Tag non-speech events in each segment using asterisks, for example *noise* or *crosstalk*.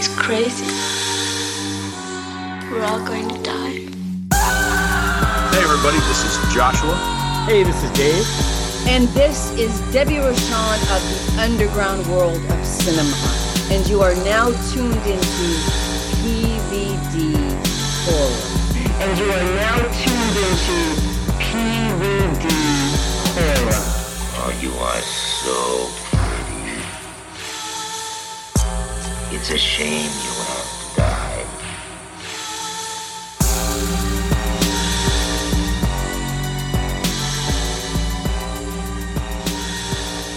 It's crazy. We're all going to die. Hey, everybody, this is Joshua. Hey, this is Dave. And this is Debbie Rochon of the underground world of cinema. And you are now tuned into PVD Horror. And you are now tuned into PVD Horror. Oh, you are so It's a shame you have to die.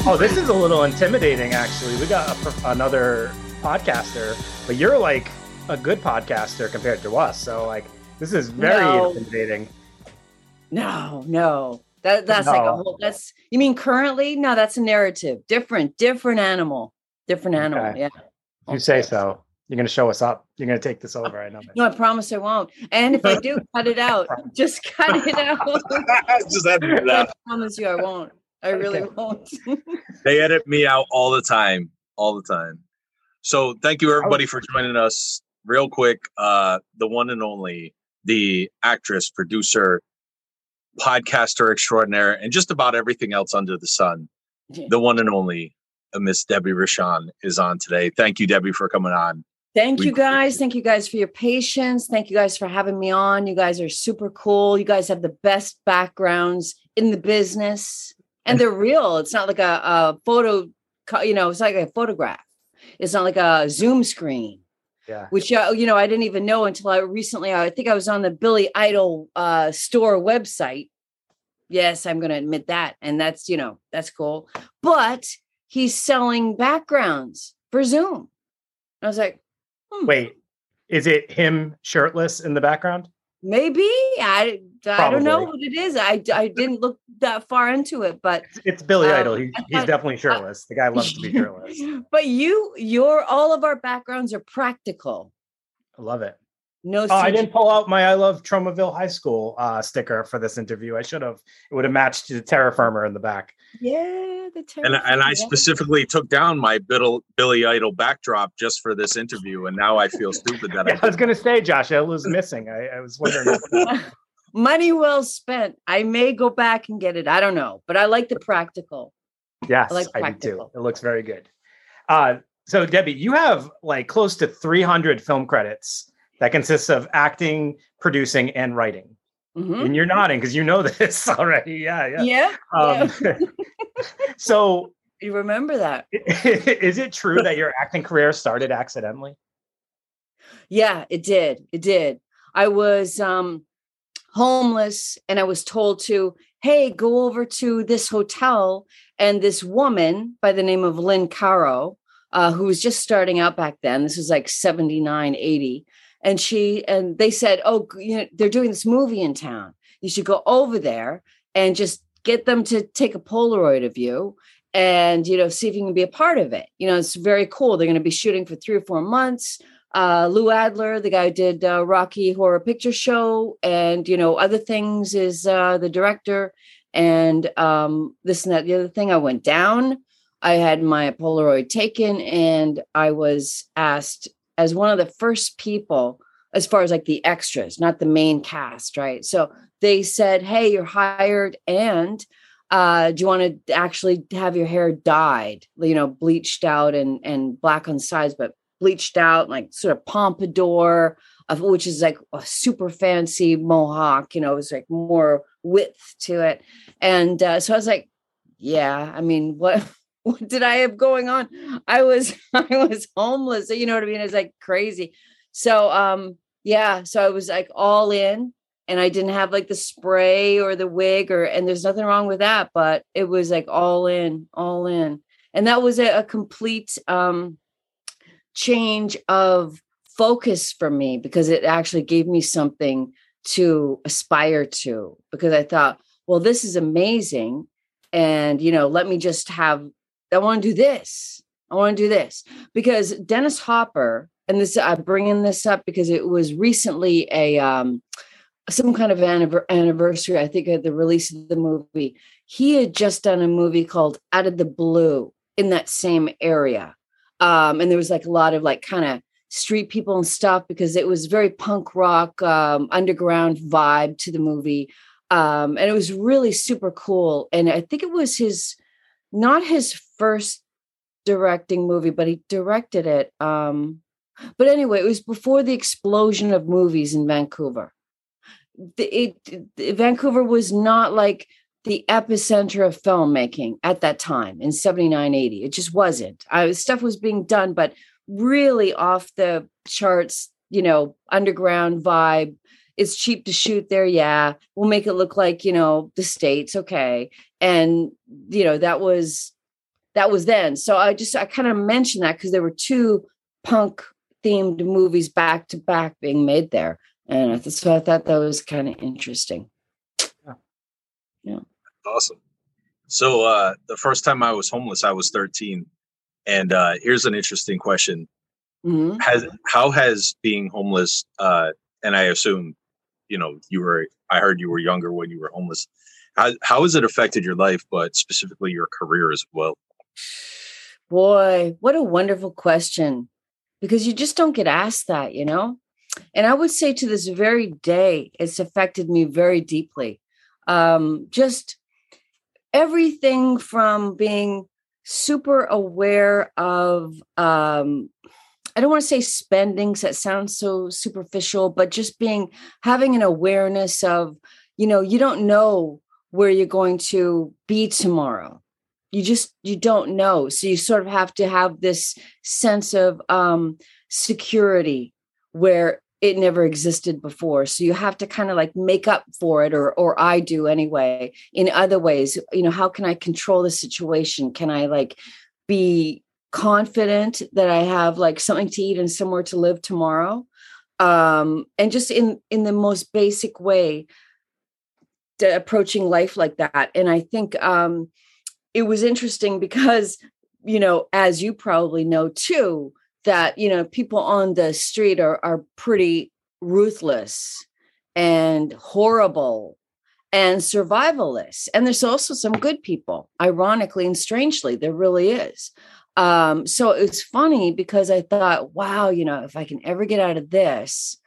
Oh, this is a little intimidating, actually. We got a, another podcaster, but you're like a good podcaster compared to us. So, like, this is very No. intimidating. No, no. That that's like a whole that's you mean currently? No, that's a narrative. Different, different animal. Different animal. Okay. Yeah. If you say so. You're going to show us up. You're going to take this over. I know. No, I promise I won't. And if I do, *laughs* cut it out. Just cut it out. *laughs* *laughs* Just had to do I that. promise you I won't. I really Okay. won't. They edit me out all the time, all the time. So thank you everybody for joining us. Real quick, uh, the one and only, the actress, producer, podcaster extraordinaire, and just about everything else under the sun. The one and only Miss Debbie Rochon is on today. Thank you, Debbie, for coming on. Thank We- you guys. Thank you guys for your patience. Thank you guys for having me on. You guys are super cool. You guys have the best backgrounds in the business and they're real. It's not like a, a photo, you know, it's like a photograph. It's not like a Zoom screen, Yeah. which, uh, you know, I didn't even know until I recently, I think I was on the Billy Idol uh, store website. Yes, I'm going to admit that. And that's, you know, that's cool. But he's selling backgrounds for Zoom. I was like, hmm. Wait, is it him shirtless in the background? Maybe I I don't know what it is. I I didn't look that far into it, but It's, it's Billy Um, Idol. He, he's definitely shirtless. The guy loves to be *laughs* shirtless. but you your all of our backgrounds are practical. I love it. No, Oh, I didn't pull out my I love Tromaville High School uh, sticker for this interview. I should have. It would have matched the terra firma in the back. Yeah, the And, and I specifically took down my Biddle, Billy Idol backdrop just for this interview, and now I feel stupid that Yeah, I I was going to say, Josh, it was missing. I, I was wondering. *laughs* money well spent. I may go back and get it. I don't know, but I like the practical. yes, I like I, do practical. It looks very good. Uh, so, Debbie, you have like close to 300 film credits that consists of acting, producing, and writing. Mhm. And you're nodding because you know *laughs* this already. Yeah, yeah. Yeah, Um, *laughs* so, you remember that? *laughs* is it true that your acting career started accidentally? Yeah, it did. It did. I was um homeless and I was told to, hey, go over to this hotel. And this woman by the name of Lynn Caro, uh, who was just starting out back then, this was like 79, 80. And she and they said, Oh, you know, they're doing this movie in town. You should go over there and just get them to take a Polaroid of you and you know, see if you can be a part of it. You know, it's very cool. They're going to be shooting for three or four months uh, Lou Adler, the guy who did uh, Rocky Horror Picture Show, and you know other things, is uh, the director, and um, this and that. The other thing, I went down. I had my Polaroid taken, and I was asked as one of the first people, as far as like the extras, not the main cast, right? So they said, "Hey, you're hired, and." Uh, do you want to actually have your hair dyed, you know, bleached out and and black on sides, but bleached out, like sort of pompadour, of which is like a super fancy mohawk. You know, it was like more width to it. And uh, so I was like, yeah, I mean, what what did I have going on? I was *laughs* I was homeless. You know what I mean? It's like crazy. So um, yeah, so I was like all in. And I didn't have like the spray or the wig, or and there's nothing wrong with that, but it was like all in, all in. And that was a, a complete um change of focus for me because it actually gave me something to aspire to because I thought, well, this is amazing. And, you know, let me just have, I want to do this. I want to do this because Dennis Hopper, and this, I'm bringing this up because it was recently a, um, some kind of anniversary, I think, of the release of the movie. He had just done a movie called Out of the Blue in that same area um, and there was like a lot of like kind of street people and stuff because it was very punk rock um, underground vibe to the movie um, and it was really super cool and i think it was his not his first directing movie but he directed it um, but anyway it was before the explosion of movies in vancouver it, it, vancouver was not like the epicenter of filmmaking at that time in 79 80 it just wasn't I, stuff was being done but really off the charts, you know, underground vibe. It's cheap to shoot there. Yeah. We'll make it look like, you know, the States. Okay. And, you know, that was, that was then. So I just, I kind of mentioned that because there were two punk themed movies back to back being made there. And so I thought that was kind of interesting. Yeah. yeah. Awesome. So uh the first time I was homeless, I was 13. And uh, here's an interesting question: mm-hmm. Has how has being homeless? Uh, and I assume, you know, you were. I heard you were younger when you were homeless. How how has it affected your life, but specifically your career as well? Boy, what a wonderful question! Because you just don't get asked that, you know. And I would say to this very day, it's affected me very deeply. Um, just everything from being super aware of um I don't want to say spendings that sounds so superficial, but just being having an awareness of, you know, you don't know where you're going to be tomorrow. You just you don't know. So you sort of have to have this sense of um security where it never existed before. So you have to kind of like make up for it or or i do anyway in other ways. You know how can i control the situation? Can i like be confident that i have like something to eat and somewhere to live tomorrow? Um and just in in the most basic way approaching life like that. And i think um it was interesting because you know as you probably know too that you know people on the street are are pretty ruthless and horrible and survivalists and there's also some good people ironically and strangely there really is. Um so it's funny because i thought wow you know if i can ever get out of this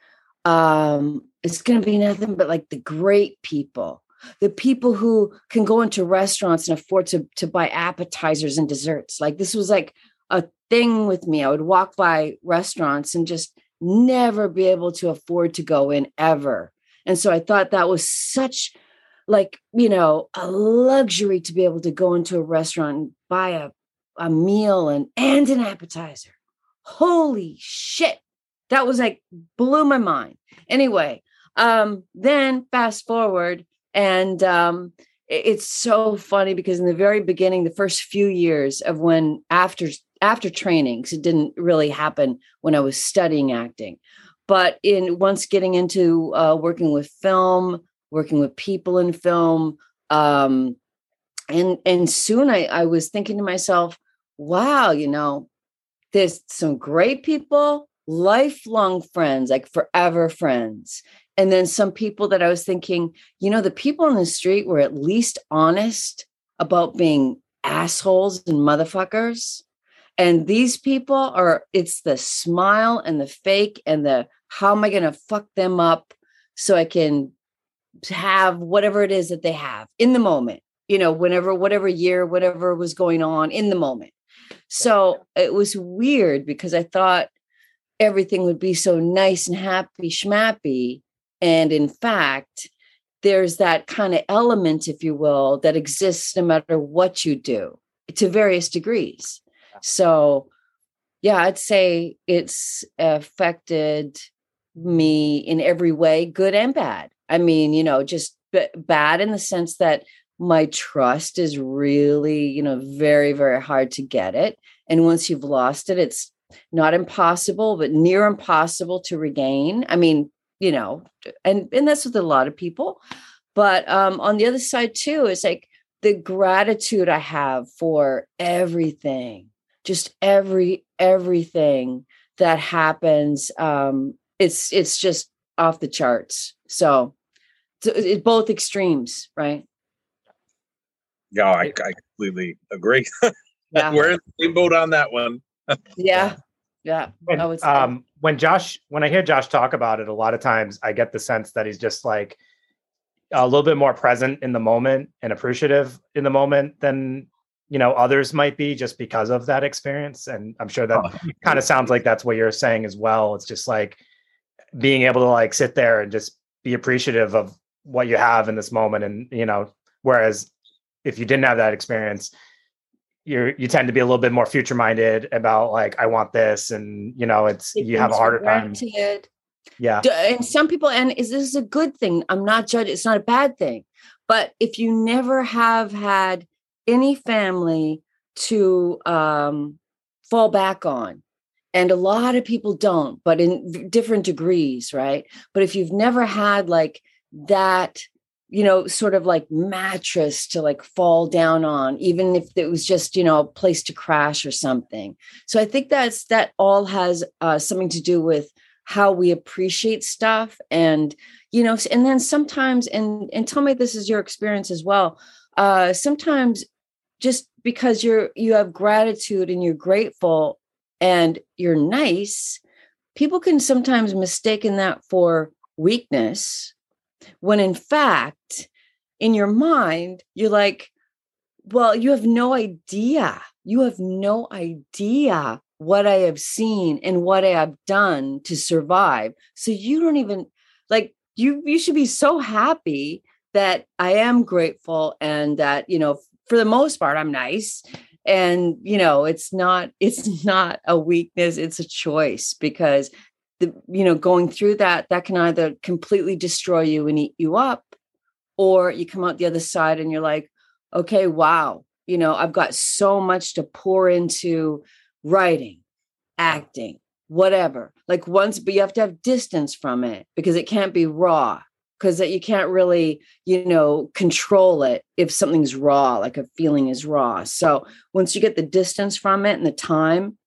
um it's going to be nothing but like the great people the people who can go into restaurants and afford to to buy appetizers and desserts like this was like a thing with me. I would walk by restaurants and just never be able to afford to go in ever. And so I thought that was such like, you know, a luxury to be able to go into a restaurant and buy a, a meal and and an appetizer. Holy shit. That was like blew my mind. Anyway, um then fast forward and um it's so funny because in the very beginning the first few years of when after after training because it didn't really happen when I was studying acting. But in once getting into uh, working with film, working with people in film, um, and and soon I, I was thinking to myself, wow, you know, there's some great people, lifelong friends, like forever friends. And then some people that I was thinking, you know, the people on the street were at least honest about being assholes and motherfuckers and these people are, it's the smile and the fake and the how am I going to fuck them up so I can have whatever it is that they have in the moment, you know, whenever, whatever year, whatever was going on in the moment. So it was weird because I thought everything would be so nice and happy, schmappy. And in fact, there's that kind of element, if you will, that exists no matter what you do to various degrees. So, yeah, I'd say it's affected me in every way, good and bad. I mean, you know, just b- bad in the sense that my trust is really, you know, very, very hard to get it. And once you've lost it, it's not impossible, but near impossible to regain. I mean, you know, and and that's with a lot of people. But um, on the other side too, it's like the gratitude I have for everything just every everything that happens um it's it's just off the charts so, so it's both extremes right yeah i, I completely agree *laughs* yeah. we're in the same boat on that one *laughs* yeah yeah and, um when Josh, when I hear Josh talk about it, a lot of times I get the sense that he's just like a little bit more present in the moment and appreciative in the moment than you know others might be just because of that experience and i'm sure that oh. kind of sounds like that's what you're saying as well it's just like being able to like sit there and just be appreciative of what you have in this moment and you know whereas if you didn't have that experience you you tend to be a little bit more future minded about like I want this and you know it's it you have a harder time. Yeah. And some people and is this a good thing. I'm not judging it's not a bad thing. But if you never have had any family to um fall back on and a lot of people don't but in different degrees right but if you've never had like that you know, sort of like mattress to like fall down on, even if it was just, you know, a place to crash or something. So I think that's that all has uh, something to do with how we appreciate stuff. And, you know, and then sometimes, and and tell me this is your experience as well. Uh, sometimes just because you're you have gratitude and you're grateful and you're nice, people can sometimes mistaken that for weakness when in fact, in your mind, you're like, well, you have no idea. You have no idea what I have seen and what I have done to survive. So you don't even like you you should be so happy that I am grateful and that, you know, for the most part I'm nice and you know, it's not *laughs* it's not a weakness, it's a choice because the you know going through that that can either completely destroy you and eat you up or you come out the other side and you're like okay wow you know i've got so much to pour into writing acting whatever. Like once but you have to have distance from it because it can't be raw because that you can't really you know control it if something's raw like a feeling is raw. So once you get the distance from it and the time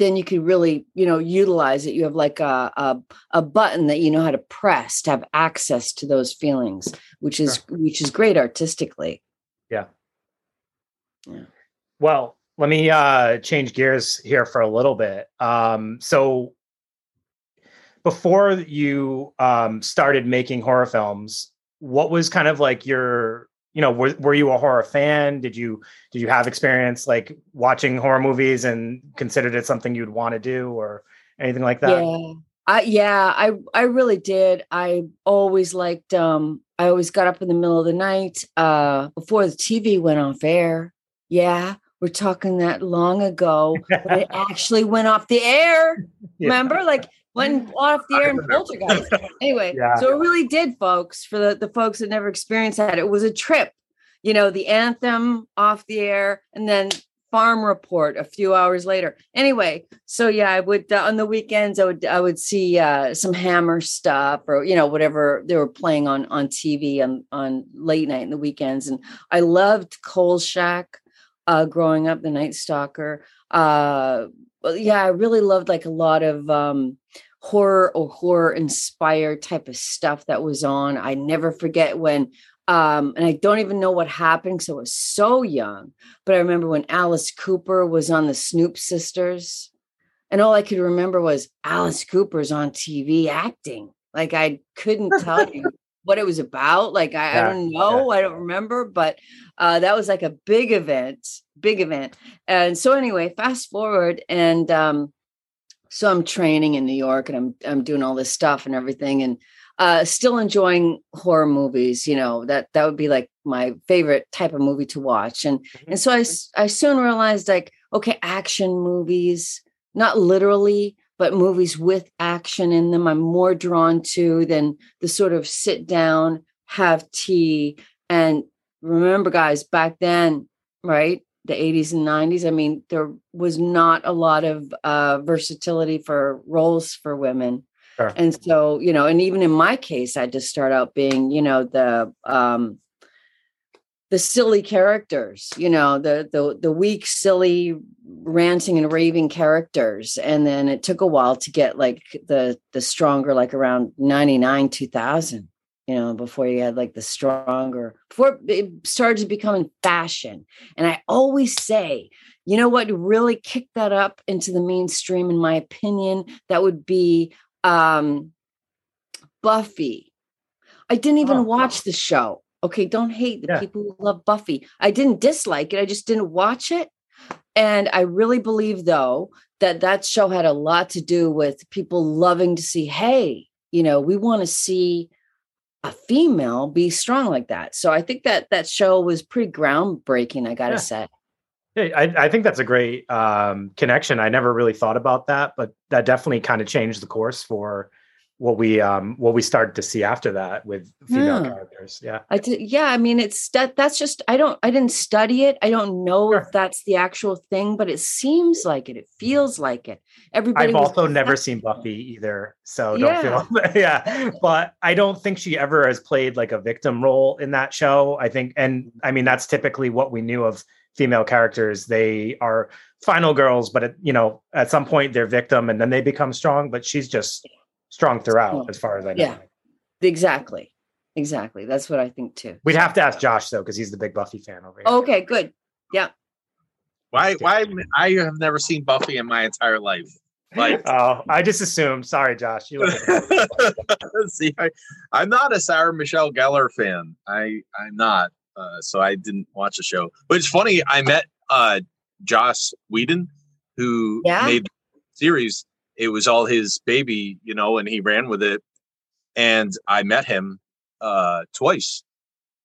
then you could really you know utilize it. You have like a, a, a button that you know how to press to have access to those feelings which is sure. which is great artistically. Yeah. Yeah. Well let me uh change gears here for a little bit. Um so before you um started making horror films what was kind of like your you know were, were you a horror fan? Did you did you have experience like watching horror movies and considered it something you'd want to do or anything like that? Yeah I, yeah i i really did. I always liked um i always got up in the middle of the night uh before the tv went off air yeah we're talking that long ago but it *laughs* actually went off the air. Yeah. remember? Like went off the air in Poltergeist. *laughs* Anyway, yeah. so it really did, folks. For the, the folks that never experienced that, it was a trip. You know, the anthem off the air, and then farm report a few hours later. Anyway, so yeah, I would uh, on the weekends I would I would see uh, some Hammer stuff or you know whatever they were playing on on TV on on late night in the weekends, and I loved Kolchak. Uh, growing up, the Night Stalker. Uh, yeah, I really loved like a lot of um, horror or horror inspired type of stuff that was on. I never forget when um, and I don't even know what happened because I was so young. But I remember when Alice Cooper was on the Snoop Sisters, and all I could remember was Alice Cooper's on TV acting. Like I couldn't tell you what it was about. Like I, yeah, I don't know, yeah. I don't remember, but uh, that was like a big event, big event. And so anyway, fast forward, and um, so I'm training in New York and I'm I'm doing all this stuff and everything and uh, still enjoying horror movies. You know that that would be like my favorite type of movie to watch. And mm-hmm. and so I I soon realized like okay, action movies, not literally, but movies with action in them. I'm more drawn to than the sort of sit down, have tea, and remember, guys, back then, right? the 80s and 90s i mean there was not a lot of uh, versatility for roles for women sure. and so you know and even in my case i just start out being you know the um the silly characters you know the the the weak silly ranting and raving characters and then it took a while to get like the the stronger like around 99 2000 you know, before you had like the stronger, before it started to become in fashion. And I always say, you know what really kicked that up into the mainstream, in my opinion? That would be um, Buffy. I didn't even Oh. watch the show. Okay, don't hate the Yeah. people who love Buffy. I didn't dislike it. I just didn't watch it. And I really believe, though, that that show had a lot to do with people loving to see, hey, you know, we want to see a female be strong like that. So I think that that show was pretty groundbreaking. I gotta Yeah. say. Yeah, I, I think that's a great um, connection. I never really thought about that, but that definitely kind of changed the course for what we um, what we started to see after that with female Yeah. characters. Yeah, I did, yeah. I mean, it's that. That's just. I don't. I didn't study it. I don't know if that's the actual thing, but it seems like it. It feels like it. Everybody. I've also never seen Buffy either, so don't Yeah. feel *laughs* yeah. But I don't think she ever has played like a victim role in that show. I think, and I mean that's typically what we knew of female characters. They are final girls, but at, you know at some point they're victim, and then they become strong. But she's just strong throughout, Strong. as far as I know. Yeah. Exactly. Exactly. That's what I think too. We'd have to ask Josh though, because he's the big Buffy fan over here. Okay. Good. Yeah. Why? Why? I have never seen Buffy in my entire life. Like, *laughs* Oh, I just assumed. Sorry, Josh. You *laughs* see, I, I'm not a Sarah Michelle Gellar fan. I I'm not. Uh, so I didn't watch the show. But it's funny. I met uh, Joss Whedon, who Yeah. made the series. It was all his baby, you know, and he ran with it. And I met him uh, twice,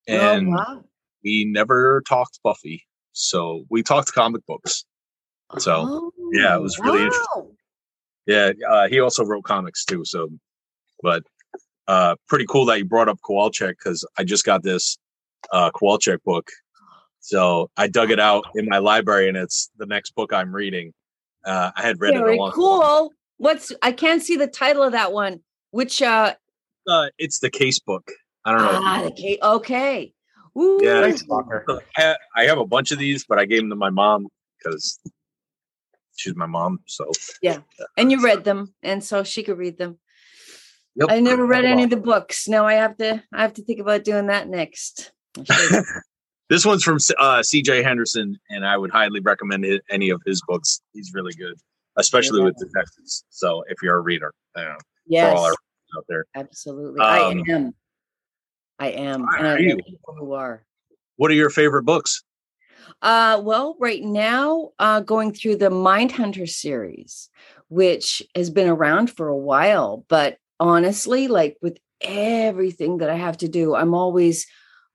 and oh, wow. we never talked Buffy. So we talked comic books. So, yeah, it was really interesting. Yeah, uh, he also wrote comics too. So, but uh, pretty cool that you brought up Kolchak because I just got this uh, Kolchak book. So I dug it out in my library, and it's the next book I'm reading. Uh, I had read it Very a long cool. What's I can't see the title of that one. Which uh Uh, it's the case book. I don't know. ah, the K- okay. Ooh. Yeah. Nice. I have a bunch of these, but I gave them to my mom because she's my mom. So yeah, And you read them, and so she could read them. Yep. I never read any of the books. Now I have to. I have to think about doing that next. *laughs* This one's from uh, C.J. Henderson, and I would highly recommend any of his books. He's really good, especially with detectives. So if you're a reader, uh, for yes, all our out there. absolutely. I Um, am. I am, are and I know people who are. What are your favorite books? Uh, well, right now, uh, going through the Mindhunter series, which has been around for a while, but honestly, like with everything that I have to do, I'm always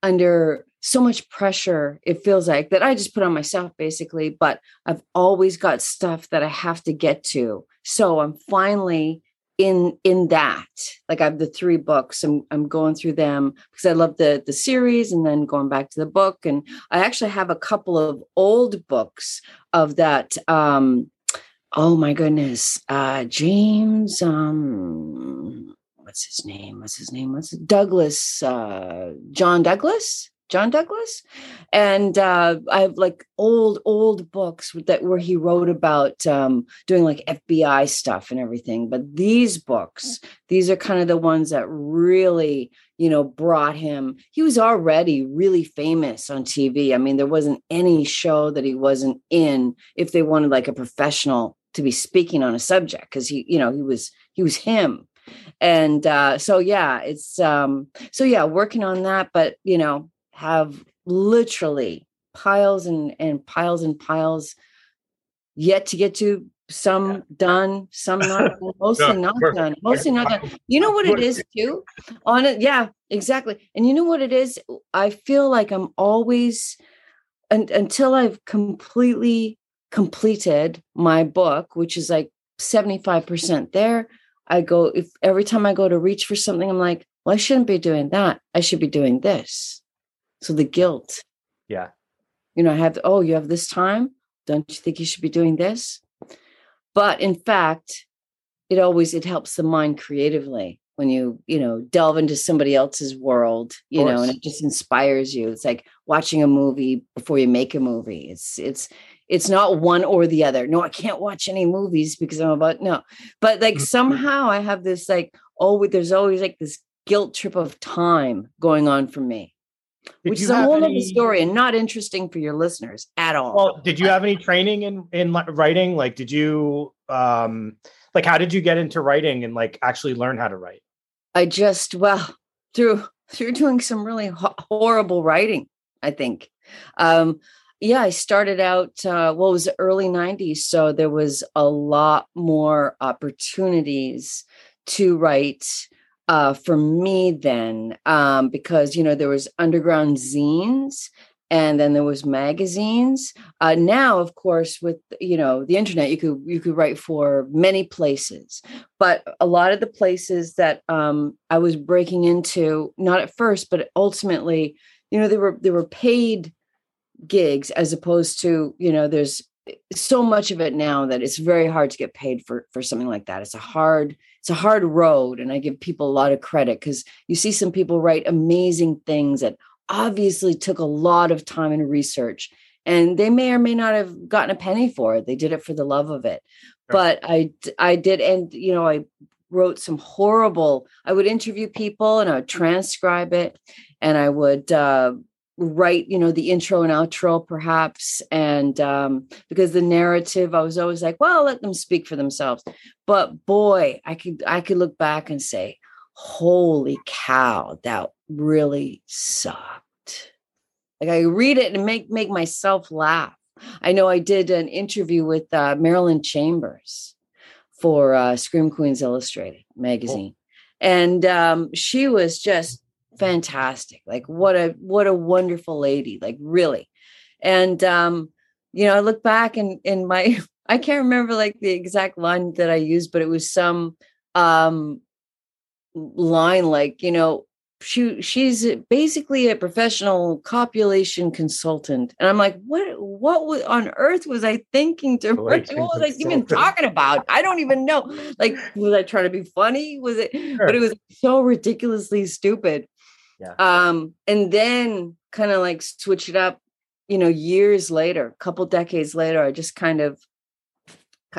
under so much pressure. It feels like that I just put on myself basically, but I've always got stuff that I have to get to. So I'm finally in in that like i have the three books i'm i'm going through them because i love the the series and then going back to the book and I actually have a couple of old books of that. Um, oh my goodness, uh, James. Um, what's his name? What's his name? What's? Douglas? Uh, John Douglas. John Douglas, and uh, I have like old old books that where he wrote about um, doing like FBI stuff and everything. But these books, these are kind of the ones that really you know, brought him. He was already really famous on TV. I mean, there wasn't any show that he wasn't in if they wanted like a professional to be speaking on a subject because he, you know, he was he was him. And uh so yeah, it's um so yeah, working on that, but you know, have literally piles and and piles and piles yet to get to some done, some not *laughs* done, mostly Yeah, not we're- done, mostly not done. *laughs* You know what it is too? On it, yeah, exactly. And you know what it is? I feel like I'm always un- until I've completely completed my book, which is like 75% there. I go if every time I go to reach for something, I'm like, well, I shouldn't be doing that. I should be doing this. So the guilt. Yeah. You know, I have, oh, you have this time. Don't you think you should be doing this? But in fact, it always it helps the mind creatively when you you know delve into somebody else's world you know and it just inspires you it's like watching a movie before you make a movie it's it's it's not one or the other no i can't watch any movies because i'm about no but like mm-hmm. somehow i have this like oh there's always like this guilt trip of time going on for me Did which is a whole other any- story and not interesting for your listeners at all. Well, did you have any training in in writing? Like, did you um like how did you get into writing and like actually learn how to write? I just well *laughs* through through doing some really ho- horrible writing. I think. Um, yeah, I started out. Uh, well, it was the early '90s, so there was a lot more opportunities to write uh, for me then, um, because you know there was underground zines, and then there was magazines. Uh, now, of course, with you know the internet, you could you could write for many places but a lot of the places that um, I was breaking into, not at first, but ultimately, you know, they were they were paid gigs as opposed to, you know, there's so much of it now that it's very hard to get paid for for something like that. It's a hard it's a hard road, and I give people a lot of credit because you see some people write amazing things that obviously took a lot of time and research, and they may or may not have gotten a penny for it. They did it for the love of it but i i did and you know I wrote some horrible I would interview people and I would transcribe it and I would uh write you know the intro and outro perhaps and um because the narrative I was always like well let them speak for themselves. But boy I could I could look back and say holy cow that really sucked. Like I read it and make make myself laugh. I know I did an interview with uh, Marilyn Chambers for uh, Scream Queens Illustrated magazine, and um, she was just fantastic. Like what a what a wonderful lady. Like really, and um, you know I look back and in my *laughs* I can't remember like the exact line that I used, but it was some um, line like you know she she's basically a professional copulation consultant. And i'm like what what was, on earth was i thinking to what Copulation *laughs* was i even talking about? I don't even know. Like was i trying to be funny? Was it but it was so ridiculously stupid Yeah. um and then kind of like switch it up you know years later a couple decades later i just kind of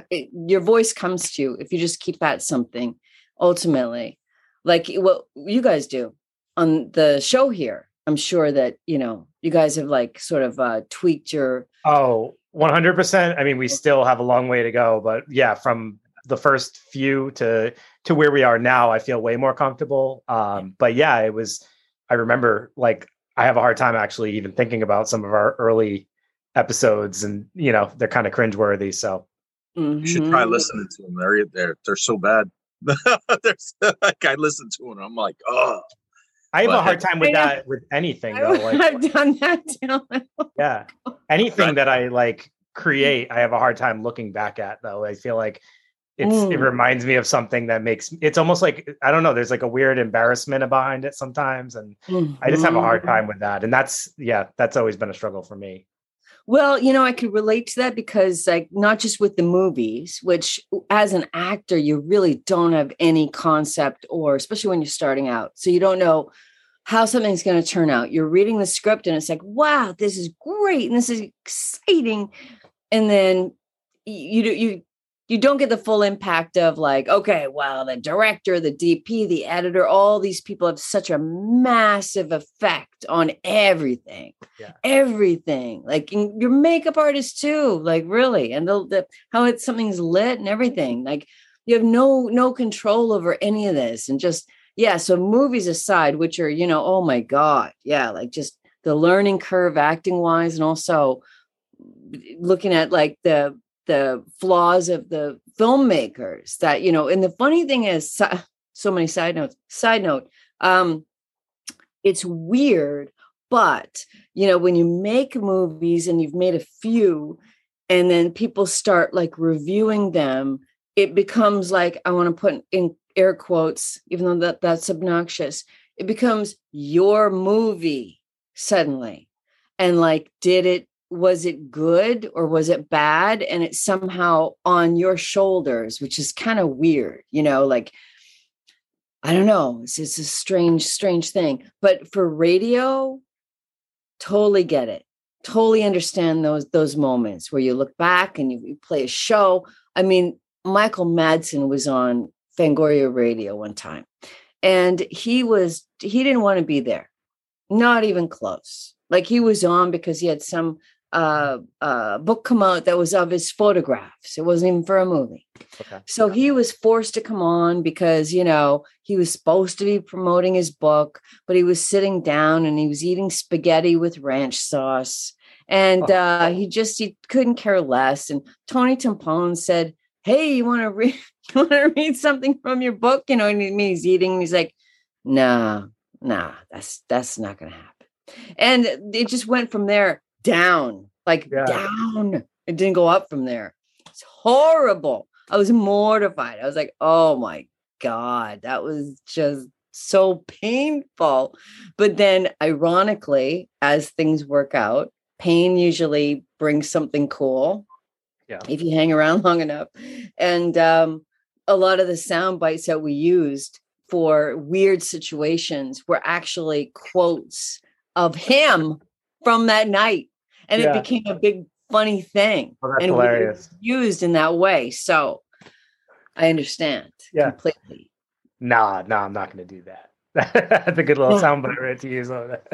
it- your voice comes to you if you just keep at something ultimately like what you guys do on the show here i'm sure that you know you guys have like sort of uh tweaked your Oh, 100%. I mean, we still have a long way to go, but yeah, from the first few to to where we are now, I feel way more comfortable. Um, but yeah, it was I remember like I have a hard time actually even thinking about some of our early episodes and you know, they're kind of cringeworthy. So mm-hmm. You should try listening to them. They're they're they're so bad. *laughs* There's like I listen to them. I'm like, oh, I have a hard time with that with anything though. Like have done that too. *laughs* Oh yeah. Anything that I like mm-hmm. create, I have a hard time looking back at though. I feel like it's it Mm. reminds me of something that makes it's almost like I don't know, there's like a weird embarrassment behind it sometimes. And I just have a hard time with that. And that's yeah, that's always been a struggle for me. Well, you know, I could relate to that because, like, not just with the movies, which as an actor, you really don't have any concept, or especially when you're starting out. So you don't know how something's going to turn out. You're reading the script and it's like, wow, this is great and this is exciting. And then you do, you, you don't get the full impact of like, okay, well, the director, the DP, the editor, all these people have such a massive effect on everything. Yeah. everything. Like your makeup artist too like really. And the, the how it something's lit and everything. Like you have no no control over any of this. And just yeah so movies aside which are you know oh my god yeah like just the learning curve acting wise and also looking at like the the flaws of the filmmakers that you know and the funny thing is so, many side notes side note um it's weird but you know when you make movies and you've made a few and then people start like reviewing them it becomes like i want to put in air quotes even though that that's obnoxious it becomes your movie suddenly. And like did it was it good or was it bad? And it's somehow on your shoulders which is kind of weird you know like i don't know it's, it's a strange strange thing. But for radio totally get it. Totally understand those those moments where you look back and you, you play a show. I mean michael madsen was on fangoria radio one time and he was he didn't want to be there. Not even close. Like he was on because he had some uh, uh, book come out that was of his photographs. It wasn't even for a movie. Okay. So he was forced to come on because, you know, he was supposed to be promoting his book, but he was sitting down and he was eating spaghetti with ranch sauce. And Oh. uh, he just he couldn't care less. And Tony Timpone said, Hey, you want to read *laughs* you want to read something from your book? You know, and he- he's eating, and he's like, Nah, nah, that's that's not gonna happen. And it just went from there down, like Yeah. down. It didn't go up from there. It's horrible. I was mortified. I was like, oh my God, that was just so painful. But then, ironically, as things work out, pain usually brings something cool. Yeah. If you hang around *laughs* long enough. And um, a lot of the sound bites that we used for weird situations were actually quotes of him from that night. And Yeah. it became a big funny thing. Well, that's and we were hilarious. used in that way. So I understand Yeah. completely. Nah, nah, I'm not going to do that. *laughs* That's a good little Yeah. *laughs* soundbite right to use on that.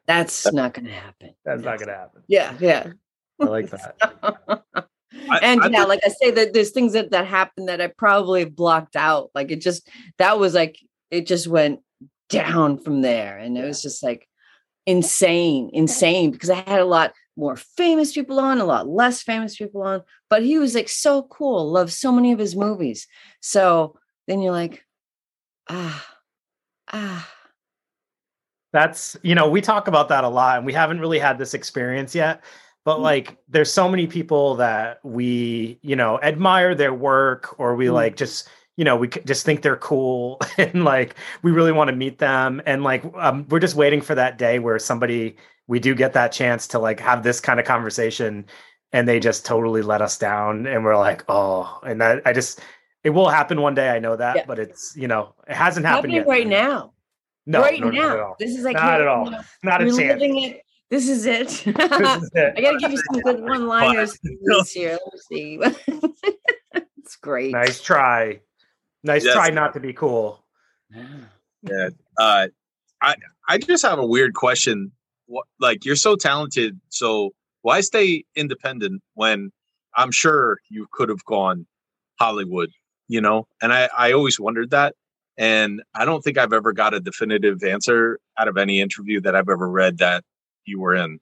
*laughs* That's not going to happen. That's not going to happen. Yeah, yeah. I like that. and I yeah, think- like I say, that there's things that that happened that I probably blocked out. Like it just that was like it just went down from there, and it was just like insane, insane because I had a lot more famous people on, a lot less famous people on, but he was like so cool. Loved so many of his movies. So then you're like, ah, ah, That's, you know, we talk about that a lot and we haven't really had this experience yet. But Mm. like, there's so many people that we, you know, admire their work or we Mm. like just, you know, we just think they're cool *laughs* and like we really want to meet them. And like, um, we're just waiting for that day where somebody, we do get that chance to like have this kind of conversation and they just totally let us down. And we're like, oh, and that I just, it will happen one day. I know that, Yeah. but it's, you know, it hasn't happened yet. right now. No, right no, now. all. This is like Not at all. know, Not a chance. it. This is it. *laughs* *laughs* This is it. I gotta give you some good one-liners here. Let me see. it's great. Nice try. Nice Yes. try not to be cool. Yeah. Uh, I I just have a weird question. What, like you're so talented, so why stay independent when I'm sure you could have gone Hollywood, you know? And I I always wondered that, and I don't think I've ever got a definitive answer out of any interview that I've ever read that you were in.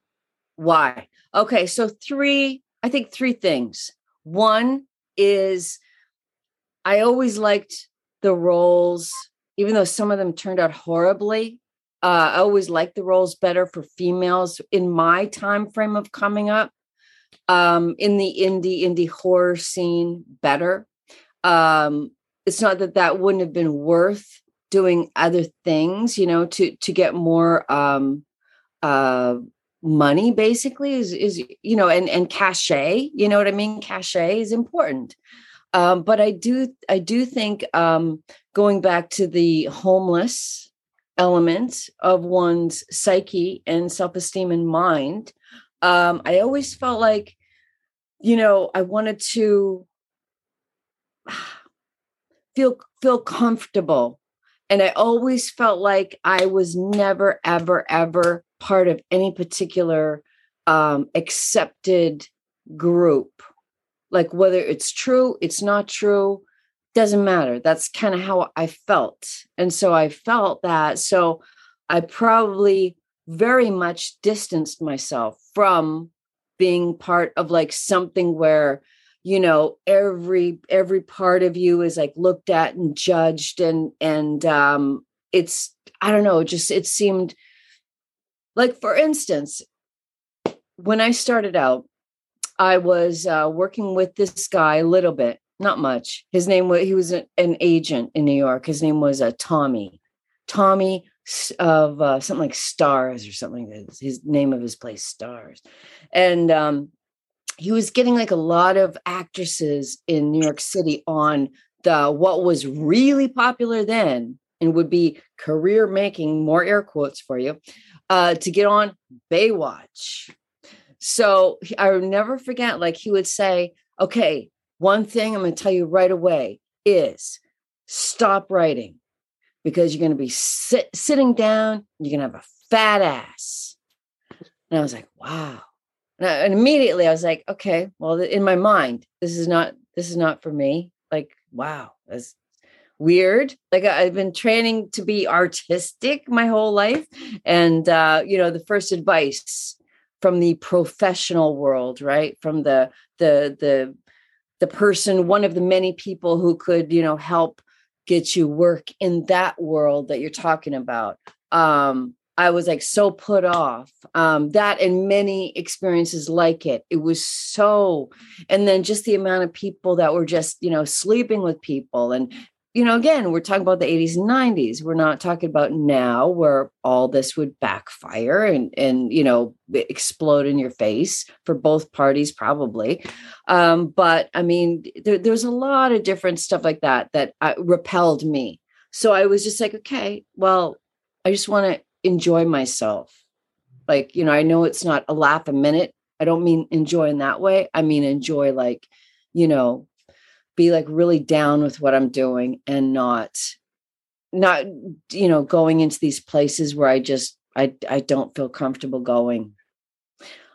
Why? Okay, so three, I think three things. One is I always liked the roles, even though some of them turned out horribly. Uh, I always liked the roles better for females in my time frame of coming up. Um, in the indie indie horror scene, better. Um, it's not that that wouldn't have been worth doing other things, you know, to to get more um, uh, money basically is is you know and and cachet you know what i mean cachet is important um but i do i do think um going back to the homeless element of one's psyche and self-esteem and mind um i always felt like you know i wanted to *sighs* feel feel comfortable. And i always felt like i was never ever ever part of any particular um, accepted group like whether it's true it's not true doesn't matter. That's kind of how i felt. And so i felt that so i probably very much distanced myself from being part of like something where you know every every part of you is like looked at and judged and and um it's i don't know just it seemed like for instance when i started out i was uh, working with this guy a little bit not much. His name was he was a- an agent in new york. His name was uh, tommy. Tommy of uh, something like stars or something like his name of his place stars. And um he was getting like a lot of actresses in new york city on the what was really popular then and would be career making more air quotes for you uh, to get on Baywatch. So I will never forget, like he would say, okay, one thing I'm going to tell you right away is stop writing because you're going to be sit, sitting down, you're going to have a fat ass. And I was like, wow. And, I, and immediately I was like, okay, well, in my mind, this is not this is not for me. Like, wow, that's weird. Like I've been training to be artistic my whole life. And uh, you know, the first advice from the professional world, right? From the the the the person, one of the many people who could, you know, help get you work in that world that you're talking about. Um, I was like so put off. Um, that and many experiences like it. It was so, and then just the amount of people that were just, you know, sleeping with people and you know, again, we're talking about the 80s and 90s. We're not talking about now where all this would backfire and and you know explode in your face for both parties, probably. Um, but I mean, there, there's a lot of different stuff like that that uh, repelled me. So I was just like, okay, well, I just want to enjoy myself. Like, you know, I know it's not a laugh a minute. I don't mean enjoy in that way. I mean enjoy like, you know, be like really down with what I'm doing and not not you know going into these places where I just I I don't feel comfortable going.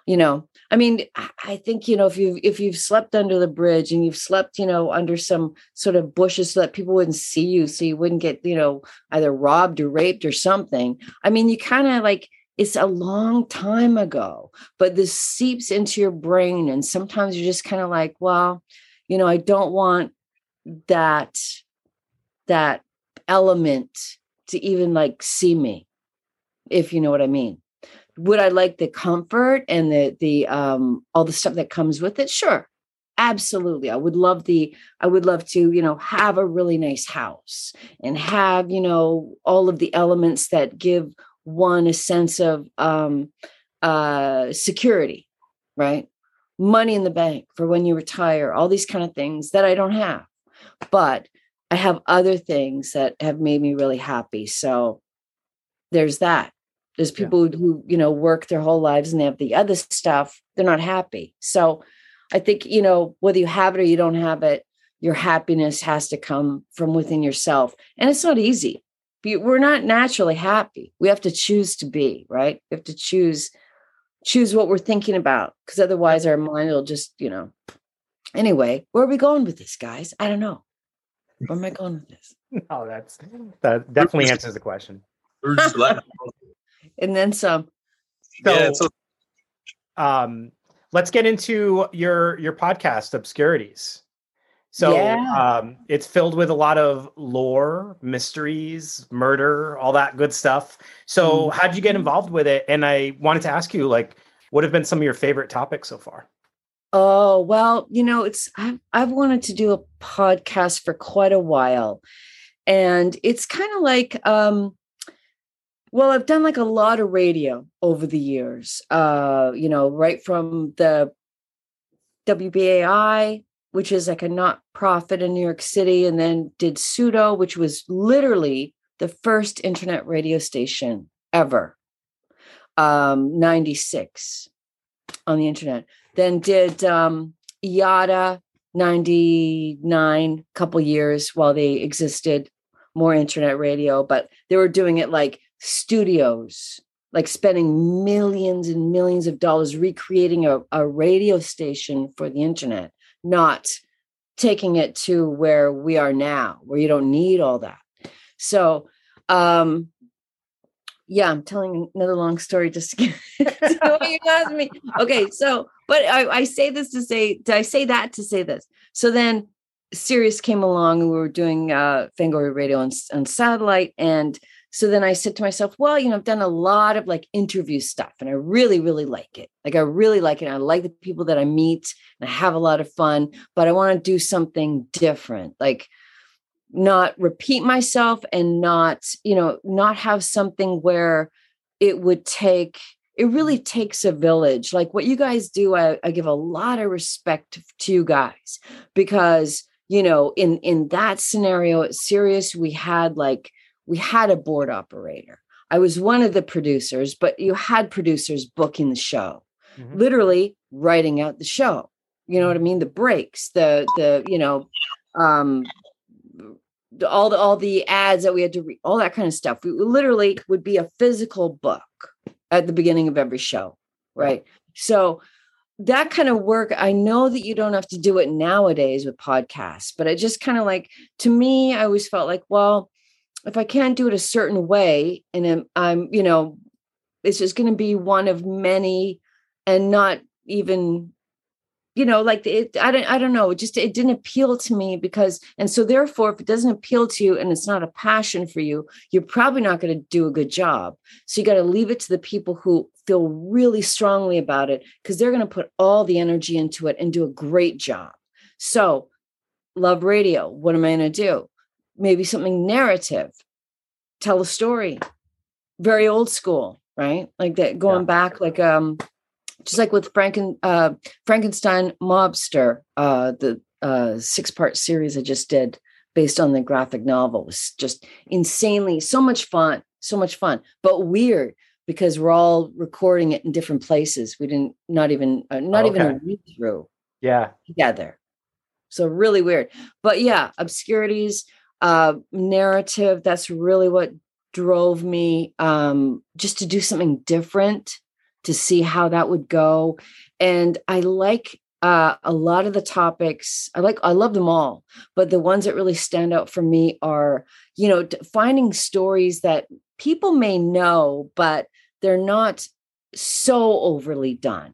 You know, I mean, I think you know if you if you've slept under the bridge and you've slept you know under some sort of bushes so that people wouldn't see you, so you wouldn't get you know either robbed or raped or something. I mean, you kind of like it's a long time ago, but this seeps into your brain, and sometimes you're just kind of like, well, you know i don't want that that element to even like see me if you know what i mean. Would i like the comfort and the the um all the stuff that comes with it? Sure absolutely. I would love the i would love to you know have a really nice house and have you know all of the elements that give one a sense of um uh security right money in the bank for when you retire, all these kind of things that I don't have. But I have other things that have made me really happy. So there's that. There's people yeah. who, you know, work their whole lives and they have the other stuff, they're not happy. So I think, you know, whether you have it or you don't have it, your happiness has to come from within yourself. And it's not easy. We're not naturally happy. We have to choose to be, right? We have to choose choose what we're thinking about because otherwise our mind will just you know. Anyway where are we going with this guys? I don't know. Where am i going with this? *laughs* Oh that's that definitely answers the question. *laughs* And then some. So, yeah, so um let's get into your your podcast obscurities so yeah. um, it's filled with a lot of lore, mysteries, murder, all that good stuff. So mm. how'd you get involved with it? And I wanted to ask you, like, what have been some of your favorite topics so far? Oh well, you know, it's I've I've wanted to do a podcast for quite a while, and it's kind of like um, well, I've done like a lot of radio over the years. Uh, you know, right from the WBAI which is like a not profit in New York City, and then did Pseudo, which was literally the first internet radio station ever, um, 96 on the internet. Then did um, IATA 99, couple years while they existed, more internet radio, but they were doing it like studios, like spending millions and millions of dollars recreating a, a radio station for the internet not taking it to where we are now, where you don't need all that. So, um, yeah, I'm telling another long story just to *laughs* get to *laughs* what you asked me. Okay, so, but I, I say this to say, did I say that to say this? So then Sirius came along and we were doing uh Fangoria Radio on, on satellite and so then I said to myself, well, you know, I've done a lot of like interview stuff and I really, really like it. Like I really like it. I like the people that I meet and I have a lot of fun, but I want to do something different. Like not repeat myself and not, you know, not have something where it would take it really takes a village. Like what you guys do, I, I give a lot of respect to you guys because you know, in in that scenario at Sirius, we had like we had a board operator. I was one of the producers, but you had producers booking the show, mm-hmm. literally writing out the show. You know what I mm-hmm. mean? The breaks, the the you know, um, all the all the ads that we had to read, all that kind of stuff. We literally would be a physical book at the beginning of every show, right? So that kind of work, I know that you don't have to do it nowadays with podcasts, but it just kind of like to me, I always felt like, well, if I can't do it a certain way, and I'm, I'm you know, it's just going to be one of many, and not even you know like it i don't i don't know it just it didn't appeal to me because and so therefore if it doesn't appeal to you and it's not a passion for you you're probably not going to do a good job. So you got to leave it to the people who feel really strongly about it because they're going to put all the energy into it and do a great job. So love radio what am i going to do maybe something narrative tell a story very old school right like that going yeah. back like um just like with Franken, uh, Frankenstein Mobster, uh, the uh, six part series I just did based on the graphic novel was just insanely so much fun, so much fun, but weird because we're all recording it in different places. We didn't not even uh, not okay. even a read through. Yeah, together. So really weird, but yeah, obscurities, uh, narrative. That's really what drove me um, just to do something different to see how that would go. And I like uh, a lot of the topics. I like, I love them all, but the ones that really stand out for me are, you know, finding stories that people may know, but they're not so overly done.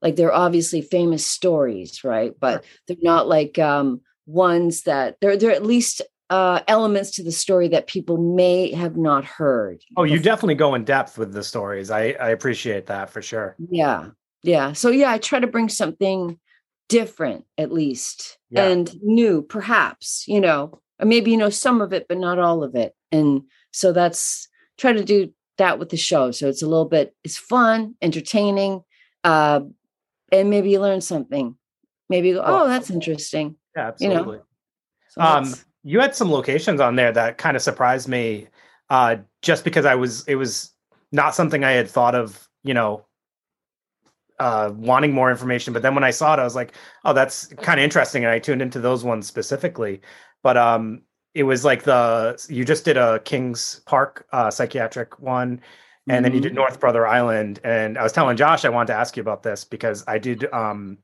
Like they're obviously famous stories, right? But they're not like um, ones that they're they're at least uh, elements to the story that people may have not heard. Oh, you definitely go in depth with the stories. I, I appreciate that for sure. Yeah. Yeah. So, yeah, I try to bring something different at least yeah. and new, perhaps, you know, maybe you know some of it, but not all of it. And so that's try to do that with the show. So it's a little bit, it's fun, entertaining, uh, and maybe you learn something. Maybe you go, oh, that's interesting. Yeah, absolutely. You know? So um, you had some locations on there that kind of surprised me uh, just because I was it was not something I had thought of, you know, uh, wanting more information. But then when I saw it, I was like, oh, that's kind of interesting. And I tuned into those ones specifically. But um, it was like the you just did a Kings Park uh, psychiatric one, and mm-hmm. then you did mm-hmm. North Brother Island. And I was telling Josh I wanted to ask you about this because I did um,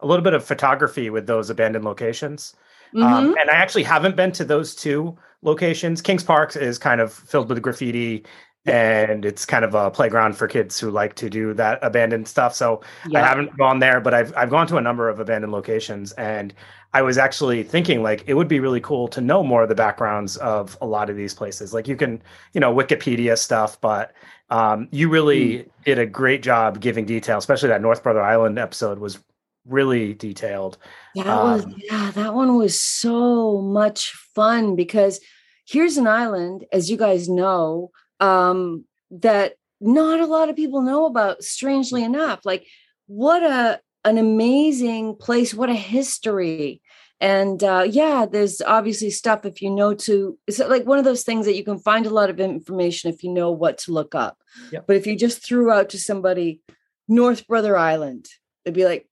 a little bit of photography with those abandoned locations. Um, mm-hmm. Um, and I actually haven't been to those two locations. Kings Park is kind of filled with graffiti and it's kind of a playground for kids who like to do that abandoned stuff. So yeah. I haven't gone there, but I've I've gone to a number of abandoned locations and I was actually thinking like it would be really cool to know more of the backgrounds of a lot of these places. Like you can, you know, Wikipedia stuff, but um, you really mm. did a great job giving detail, especially that North Brother Island episode was really detailed. That um, was yeah, that one was so much fun because here's an island, as you guys know, um, that not a lot of people know about. Strangely enough, like what a an amazing place, what a history. And uh, yeah, there's obviously stuff if you know to. It's like one of those things that you can find a lot of information if you know what to look up. Yep. But if you just threw out to somebody North Brother Island, they'd be like,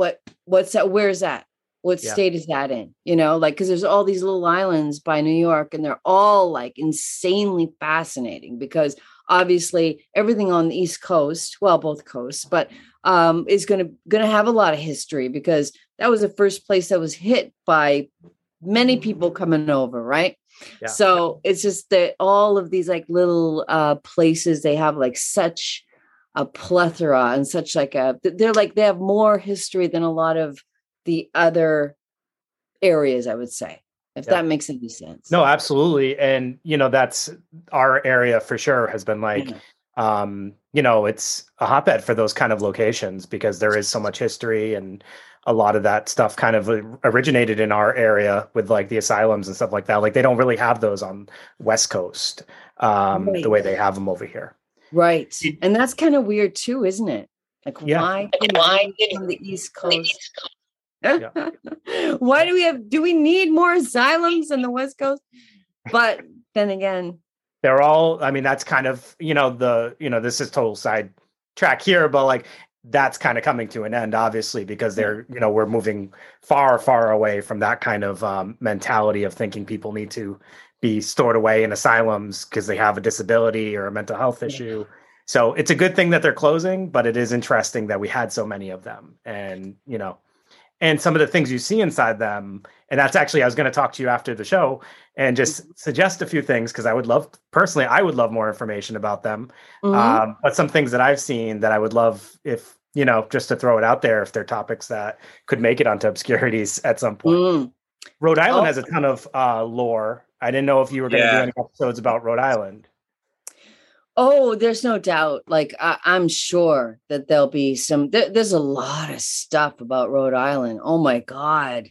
what what's that where's that what yeah. state is that in you know like because there's all these little islands by new york and they're all like insanely fascinating because obviously everything on the east coast well both coasts but um is going to going to have a lot of history because that was the first place that was hit by many people coming over right yeah. so it's just that all of these like little uh places they have like such a plethora and such like a they're like they have more history than a lot of the other areas i would say if yeah. that makes any sense no absolutely and you know that's our area for sure has been like yeah. um you know it's a hotbed for those kind of locations because there is so much history and a lot of that stuff kind of originated in our area with like the asylums and stuff like that like they don't really have those on west coast um right. the way they have them over here Right. And that's kind of weird too, isn't it? Like yeah. why why on the East Coast? Yeah. *laughs* why do we have do we need more asylums in the West Coast? But then again, they're all I mean, that's kind of, you know, the you know, this is total side track here, but like that's kind of coming to an end, obviously, because they're, you know, we're moving far, far away from that kind of um, mentality of thinking people need to be stored away in asylums because they have a disability or a mental health issue. So it's a good thing that they're closing, but it is interesting that we had so many of them. And, you know, and some of the things you see inside them. And that's actually, I was going to talk to you after the show and just suggest a few things because I would love, personally, I would love more information about them. Mhm. Um, but some things that I've seen that I would love if, you know, just to throw it out there, if they're topics that could make it onto obscurities *laughs* at some point. Mm. Rhode Island Oh. has a ton of uh, lore. I didn't know if you were going to Yeah. do any episodes about Rhode Island. Oh, there's no doubt. Like I, I'm sure that there'll be some. There, there's a lot of stuff about Rhode Island. Oh my god,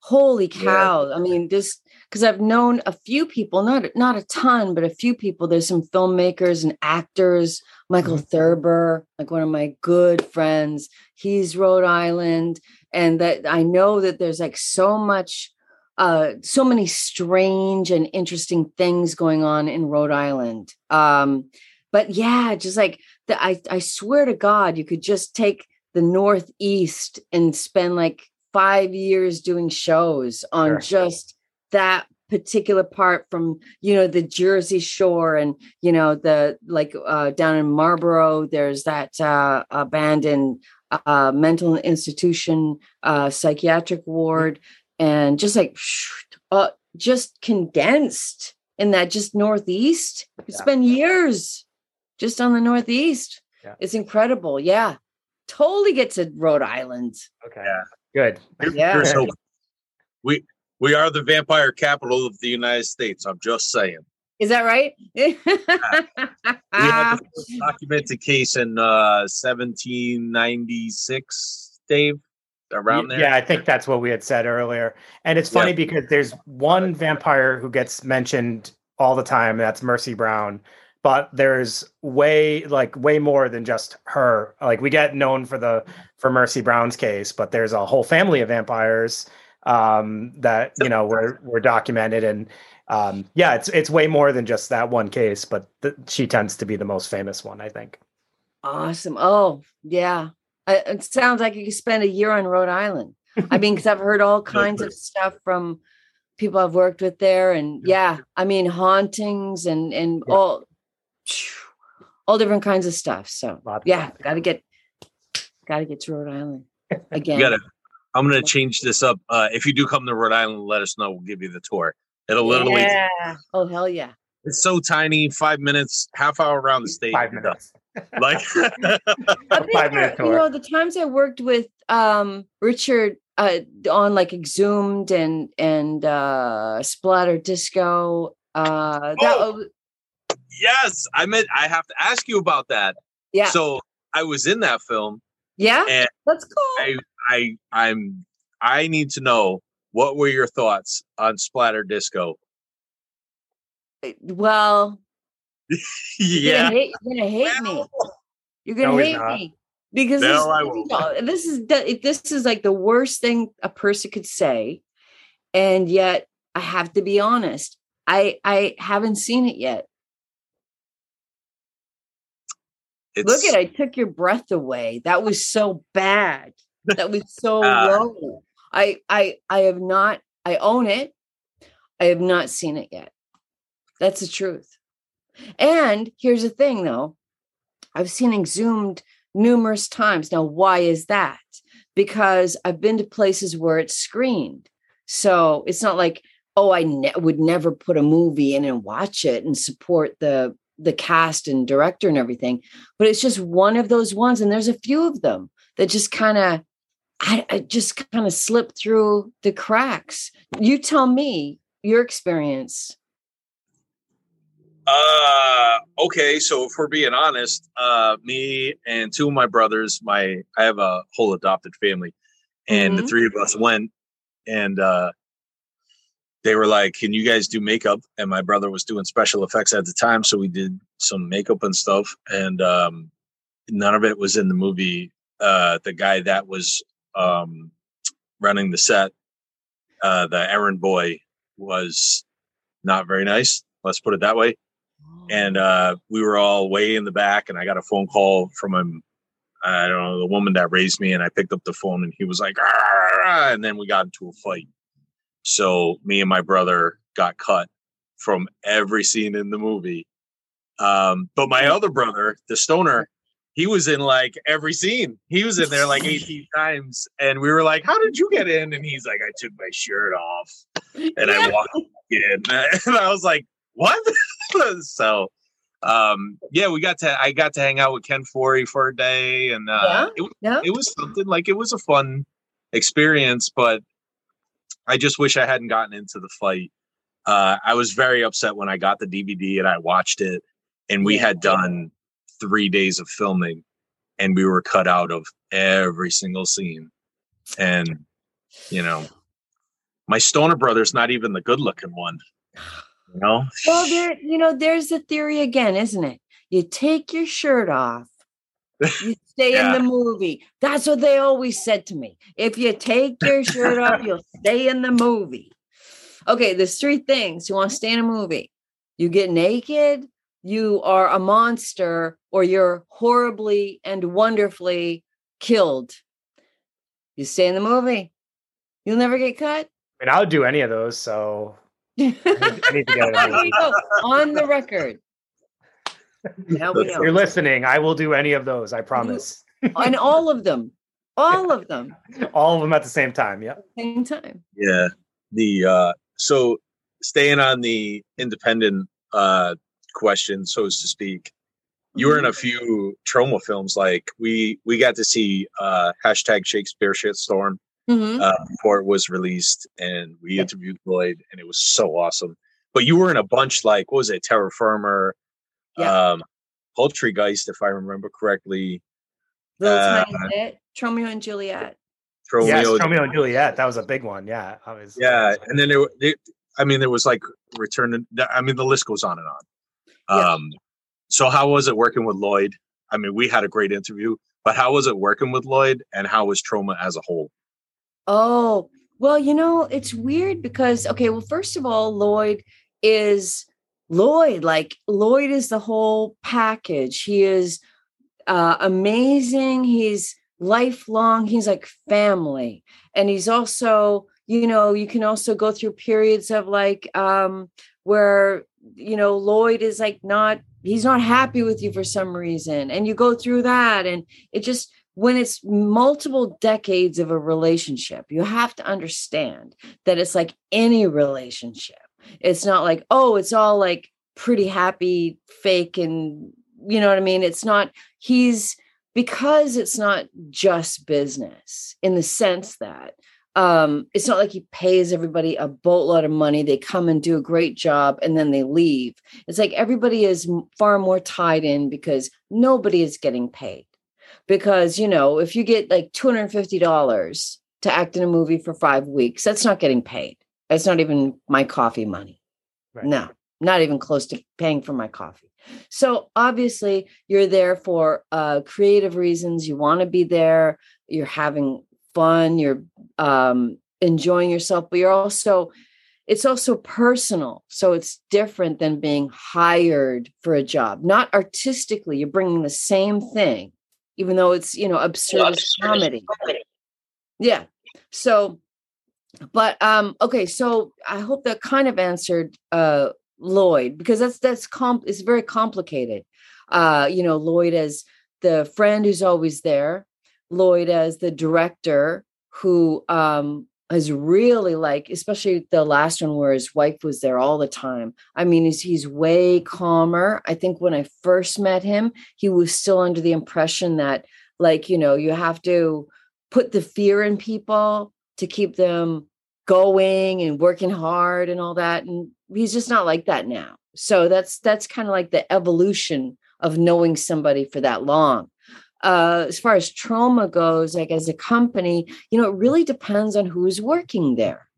holy Yeah. cow! I mean, this because I've known a few people, not not a ton, but a few people. There's some filmmakers and actors. Michael mm-hmm. Thurber, like one of my good friends, he's Rhode Island, and that I know that there's like so much uh so many strange and interesting things going on in Rhode Island. Um but yeah, just like the, I I swear to God, you could just take the Northeast and spend like 5 years doing shows on Sure. just that particular part from you know the Jersey Shore and you know the like uh down in Marlboro there's that uh abandoned uh mental institution uh psychiatric ward and just like uh, just condensed in that just northeast you could Yeah. spend years just on the northeast Yeah. it's incredible yeah totally get to rhode island Okay. Yeah. Good. Yeah. Here's hope. We we are the vampire capital of the United States. I'm just saying. is that right We had the *laughs* documented case in uh, 1796, Dave, around there. Yeah, I think that's what we had said earlier. And it's funny because there's one vampire who gets mentioned all the time, that's Mercy Brown. But there's way like way more than just her. Like we get known for the for Mercy Brown's case, but there's a whole family of vampires um that you know were were documented and um yeah it's it's way more than just that one case but th- she tends to be the most famous one i think Awesome. Oh, yeah. I- It sounds like you could spend a year on Rhode Island. I mean, because I've heard all *laughs* kinds of stuff from people I've worked with there, and yeah, I mean hauntings and and Yeah. all all different kinds of stuff. So yeah, got to get got to get to Rhode Island *laughs* again. You gotta. I'm gonna change this up. Uh, if you do come to Rhode Island, let us know. We'll give you the tour. It'll literally. Yeah. Oh hell yeah. It's so tiny. Five minutes, half hour around the state. five minutes Like. *laughs* Five there, minute You know, the times I worked with um Richard uh on like Exhumed and and uh Splatter Disco. Uh that Oh. was- yes, I meant I have to ask you about that. yeah. So I was in that film. yeah. and Let's go. I I I'm I need to know what were your thoughts on Splatter Disco? well, you're yeah. gonna hate, you're gonna hate me. You're gonna No, hate not. me. Because No, this, I won't. know, this is this is like the worst thing a person could say, and yet I have to be honest. I I haven't seen it yet. It's, Look at I took your breath away. That was so bad. *laughs* That was so Ah. low. I I I have not I own it. I have not seen it yet. That's the truth. And here's the thing though. I've seen Exhumed numerous times. Now, why is that? Because I've been to places where it's screened. So it's not like, oh, I ne- would never put a movie in and watch it and support the the cast and director and everything but it's just one of those ones and there's a few of them that just kind of I, I just kind of slip through the cracks you tell me your experience Uh okay, so if we're being honest, uh me and two of my brothers, my I have a whole adopted family, and the Mhm. three of us went and uh they were like, Can you guys do makeup? And my brother was doing special effects at the time, so we did some makeup and stuff, and um none of it was in the movie. Uh the guy that was um running the set, uh the errand boy was not very nice. Let's put it that way and uh, we were all way in the back and i got a phone call from him I don't know the woman that raised me, and I picked up the phone, and he was like, "Ah," and then we got into a fight. So me and my brother got cut from every scene in the movie. Um, but my other brother, the stoner, he was in like every scene. He was in there like *laughs* 18 times. And we were like, How did you get in? And he's like, I took my shirt off and I walked in. *laughs* And I was like, What? *laughs* so um yeah we got to i got to hang out with ken foree for a day and uh Yeah, it, yeah. it was something like it was a fun experience but i just wish i hadn't gotten into the fight uh i was very upset when i got the dvd and i watched it and we Yeah. had done three days of filming and we were cut out of every single scene and you know my stoner brother's not even the good looking one you know Well, there, you know, there's the theory again, isn't it? You take your shirt off, you *laughs* stay Yeah. in the movie. That's what they always said to me. If you take your shirt off, *laughs* you'll stay in the movie. Okay, there's three things. You want to stay in a movie. You get naked, you are a monster, or you're horribly and wonderfully killed. You stay in the movie. You'll never get cut. I mean, I would do any of those. So I need, need to get There it. you go. On the record. Now we know. You're listening. I will do any of those. I promise. *laughs* and all of them, all of them, All of them at the same time. Yeah. same time. Yeah. The uh so staying on the independent uh question, so to speak, you were in a few Troma films. Like we we got to see uh hashtag Shakespeare shitstorm Mhm. uh before it was released and we Yeah. interviewed Lloyd and it was so awesome. But you were in a bunch like what was it, Terror Firmer, Yeah. um Poultrygeist, if I remember correctly. Little uh, tiny bit. Tromeo and Juliet. Yes, Tromeo Tromeo and Juliet. That was a big one. Yeah. I was, Yeah, and then there, were- there I mean, there was like return. to- I mean, the list goes on and on. Yeah. Um, so how was it working with Lloyd? I mean, we had a great interview, but how was it working with Lloyd, and how was Troma as a whole? Oh, well, you know, it's weird because, okay, well, first of all, Lloyd is Lloyd. Like, Lloyd is the whole package. He is uh, amazing. He's lifelong. He's like family. And he's also, you know, you can also go through periods of like, um, where, you know, Lloyd is like not, he's not happy with you for some reason. And you go through that. And it just, when it's multiple decades of a relationship, you have to understand that it's like any relationship. It's not like, oh, it's all like pretty happy, fake, and you know what I mean? It's not, he's because it's not just business in the sense that um, it's not like he pays everybody a boatload of money. They come and do a great job and then they leave. It's like everybody is far more tied in because nobody is getting paid because you know if you get like $250 to act in a movie for five weeks that's not getting paid. That's not even my coffee money. Right. no not even close to paying for my coffee. So obviously you're there for uh, creative reasons. You want to be there. You're having fun. You're um, enjoying yourself but you're also it's also personal. So it's different than being hired for a job. Not artistically you're bringing the same thing even though it's you know absurdist comedy. Yeah. So but um okay so i hope that kind of answered uh lloyd because that's that's comp it's very complicated. Uh you know lloyd as the friend who's always there lloyd as the director who um is really like especially the last one where his wife was there all the time. I mean he's, he's way calmer. I think when i first met him he was still under the impression that like you know you have to put the fear in people to keep them going and working hard and all that and he's just not like that now. So that's that's kind of like the evolution of knowing somebody for that long uh as far as Troma goes like as a company you know it really depends on who's working there.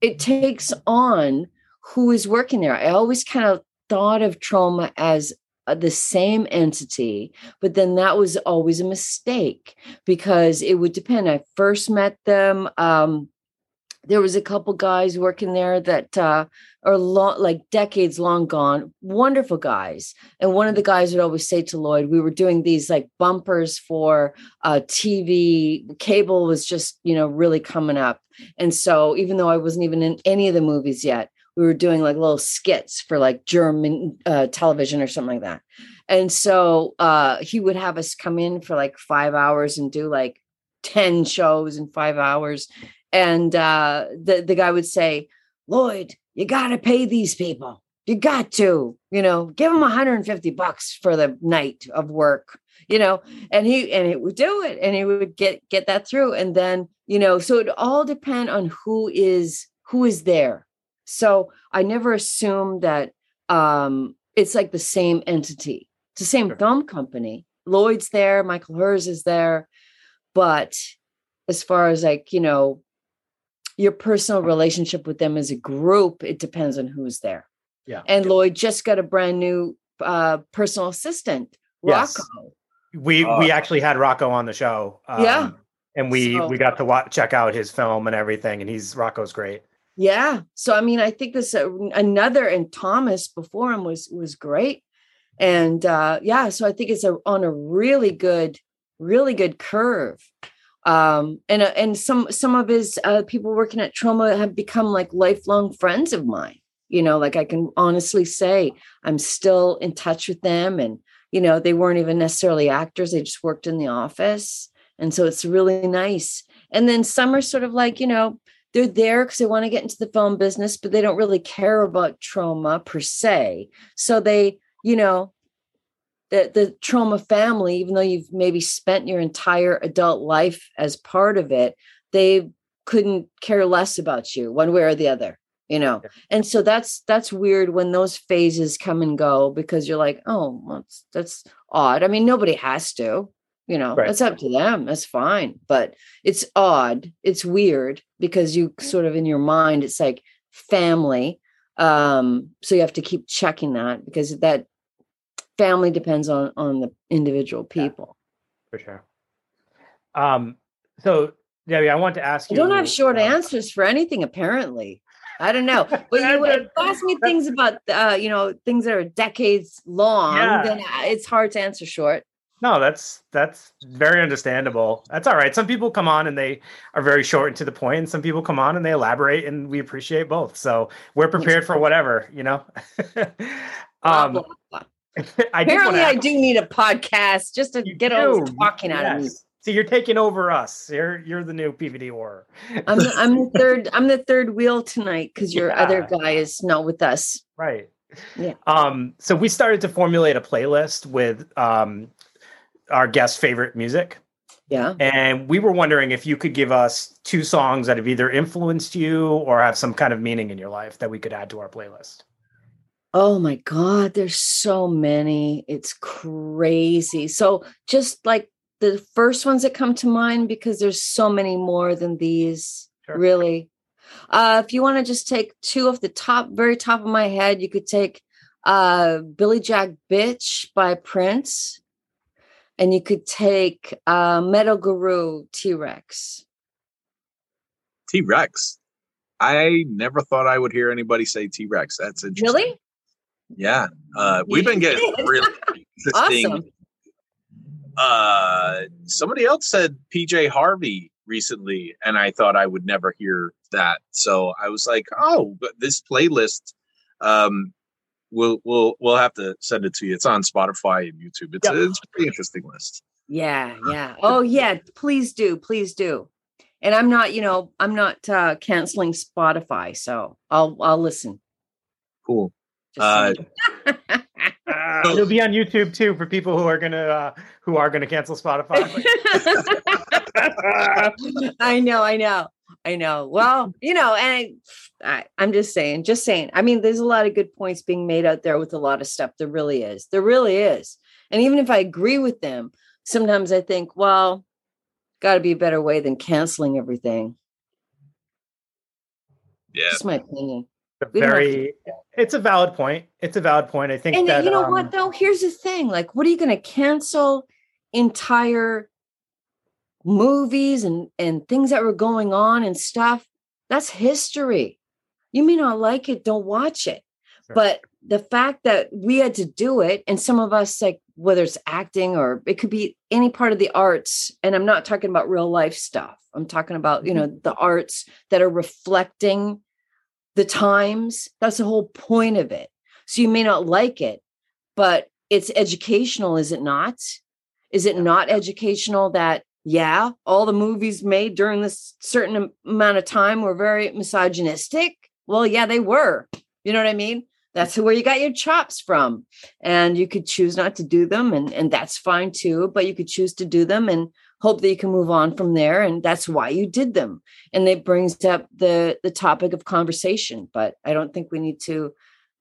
It takes on who is working there. I always kind of thought of Troma as uh, the same entity but then that was always a mistake because it would depend. I first met them um there was a couple guys working there that uh, are like decades long gone, wonderful guys. And one of the guys would always say to Lloyd, we were doing these like bumpers for uh, TV. Cable was just, you know, really coming up. And so even though I wasn't even in any of the movies yet, we were doing like little skits for like German uh, television or something like that. And so uh, he would have us come in for like five hours and do like 10 shows in five hours. And uh, the, the guy would say, Lloyd, you got to pay these people. You got to, you know, give them 150 bucks for the night of work, you know, and he, and he would do it and he would get, get that through. And then, you know, so it all depend on who is, who is there. So I never assume that um, it's like the same entity. It's the same sure. film company. Lloyd's there, Michael Herz is there. But as far as like, you know, your personal relationship with them as a group, it depends on who's there. Yeah. And Lloyd just got a brand new uh, personal assistant, yes. Rocco. We uh, we actually had Rocco on the show. Um, yeah. And we so, we got to watch, check out his film and everything, and he's Rocco's great. Yeah. So I mean, I think this uh, another and Thomas before him was was great, and uh, yeah. So I think it's a, on a really good, really good curve. Um, and uh, and some some of his uh, people working at Troma have become like lifelong friends of mine. You know, like I can honestly say I'm still in touch with them, and you know they weren't even necessarily actors; they just worked in the office, and so it's really nice. And then some are sort of like you know they're there because they want to get into the film business, but they don't really care about Troma per se. So they, you know, the, the Troma family, even though you've maybe spent your entire adult life as part of it, they couldn't care less about you one way or the other you know? And so that's that's weird when those phases come and go because you're like oh well, that's, that's odd. I mean nobody has to you know? Right. that's up to them that's fine but it's odd it's weird because you sort of in your mind it's like family um so you have to keep checking that because that family depends on on the individual people yeah, for sure um so debbie i want to ask you i don't have short uh, answers for anything apparently I don't know, *laughs* but you would have asked me *laughs* things about, uh, you know, things that are decades long. Yeah. Then it's hard to answer short. No, that's that's very understandable. That's all right. Some people come on and they are very short and to the point, and some people come on and they elaborate, and we appreciate both. So we're prepared for whatever, you know. *laughs* um, *laughs* I Apparently, I do need a podcast just to get do. all this talking yes. out of me. So you're taking over us. You're you're the new PVD war. I'm the, I'm the *laughs* third I'm the third wheel tonight because your yeah. other guy is not with us. Right. Yeah. Um. So we started to formulate a playlist with um our guest favorite music. Yeah. And we were wondering if you could give us two songs that have either influenced you or have some kind of meaning in your life that we could add to our playlist. Oh my God, there's so many. It's crazy. So, just like the first ones that come to mind, because there's so many more than these, sure. really. Uh, if you want to just take two off the top, very top of my head, you could take uh, Billy Jack Bitch by Prince and you could take uh, Metal Guru T Rex. T Rex. I never thought I would hear anybody say T Rex. That's interesting. Really? Yeah. Uh, we've been getting really *laughs* interesting. Awesome. Uh, somebody else said PJ Harvey recently, and I thought I would never hear that. So I was like, oh, but this playlist um, we'll we'll we'll have to send it to you. It's on Spotify and YouTube. It's, yep. a, it's a pretty interesting list. Yeah, *laughs* yeah. Oh yeah, please do, please do. And I'm not, you know, I'm not uh canceling Spotify, so I'll I'll listen. Cool. Uh, *laughs* it'll be on YouTube too for people who are gonna uh, who are gonna cancel Spotify. *laughs* I know, I know. I know. Well, you know, and I, I'm just saying, just saying. I mean, there's a lot of good points being made out there with a lot of stuff. There really is. There really is. And even if I agree with them, sometimes I think, well, got to be a better way than canceling everything. Yeah, that's my opinion. Very, it's a valid point. It's a valid point. I think and that you know um, what though. Here's the thing: like, what are you going to cancel entire movies and and things that were going on and stuff That's history. You may not like it, don't watch it. Sure. But the fact that we had to do it, and some of us, like whether it's acting or it could be any part of the arts, and I'm not talking about real life stuff. I'm talking about, you know, the arts that are reflecting the times. That's the whole point of it. So you may not like it, but it's educational, is it not? Is it not educational that, yeah, all the movies made during this certain amount of time were very misogynistic? Well, yeah, they were. You know what I mean? Mm. That's where you got your chops from. And you could choose not to do them, and, and that's fine too. But you could choose to do them and hope that you can move on from there. And that's why you did them. And it brings up the the topic of conversation. But I don't think we need to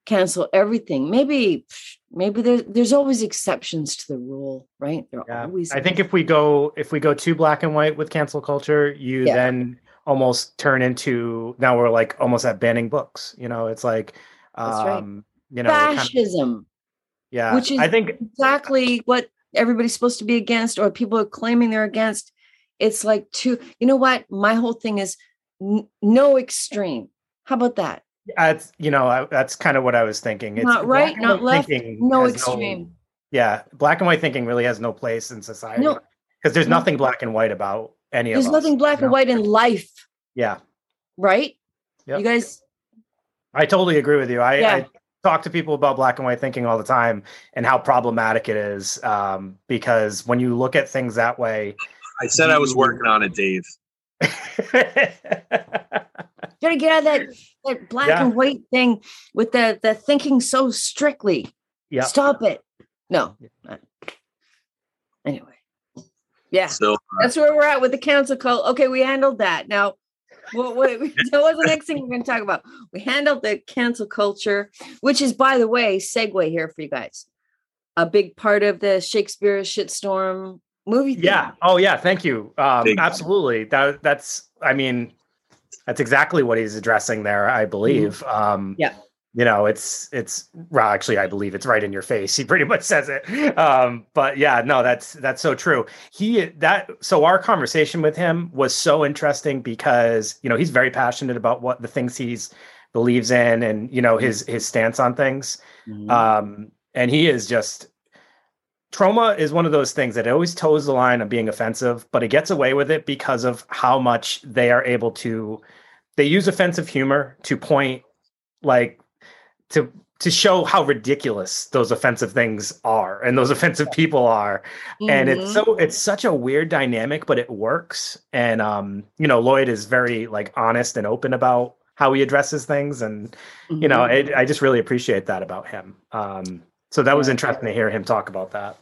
cancel everything. Maybe maybe there's there's always exceptions to the rule, right? There Yeah. always I think if we go if we go too black and white with cancel culture, you Yeah. then almost turn into now we're like almost at banning books. You know, it's like That's right. um you know we're kind of- fascism. yeah. which is- I think exactly what everybody's supposed to be against or people are claiming they're against it's like too you know what my whole thing is n- no extreme how about that that's you know I, that's kind of what I was thinking. It's Not right, not left, no extreme yeah, black and white thinking really has no place in society No. because there's No. nothing black and white about any of us. There's nothing black and white in life Yeah, right Yep. you guys I totally agree with you. I, Yeah. I talk to people about black and white thinking all the time and how problematic it is um, because when you look at things that way, I said I was working on it, Dave. *laughs* gotta get out of that that black Yeah. and white thing with the the thinking so strictly yeah, stop it no Uh, anyway yeah So That's where we're at with the council call. Okay, we handled that. Now, what, what, that was the next thing we're going to talk about. We handled the cancel culture, which is, by the way, segue here for you guys. A big part of the Shakespeare shitstorm movie. thing. yeah. Oh, yeah. Thank you. Um, Big- absolutely. That that's. I mean, that's exactly what he's addressing there. I believe. Um, Mm-hmm. Yeah. You know, it's it's well, actually, I believe it's right in your face. *laughs* He pretty much says it. Um, but yeah, no, that's that's so true. He that so our conversation with him was so interesting because you know he's very passionate about what the things he's believes in and you know his his stance on things. Mhm. um, and he is just Troma is one of those things that always toes the line of being offensive but it gets away with it because of how much they are able to they use offensive humor to point like to to show how ridiculous those offensive things are and those *laughs* offensive people are. And it's so it's such a weird dynamic but it works. And um you know lloyd is very like honest and open about how he addresses things. And you know Mhm. I, I just really appreciate that about him. Um so that was interesting to hear him talk about that.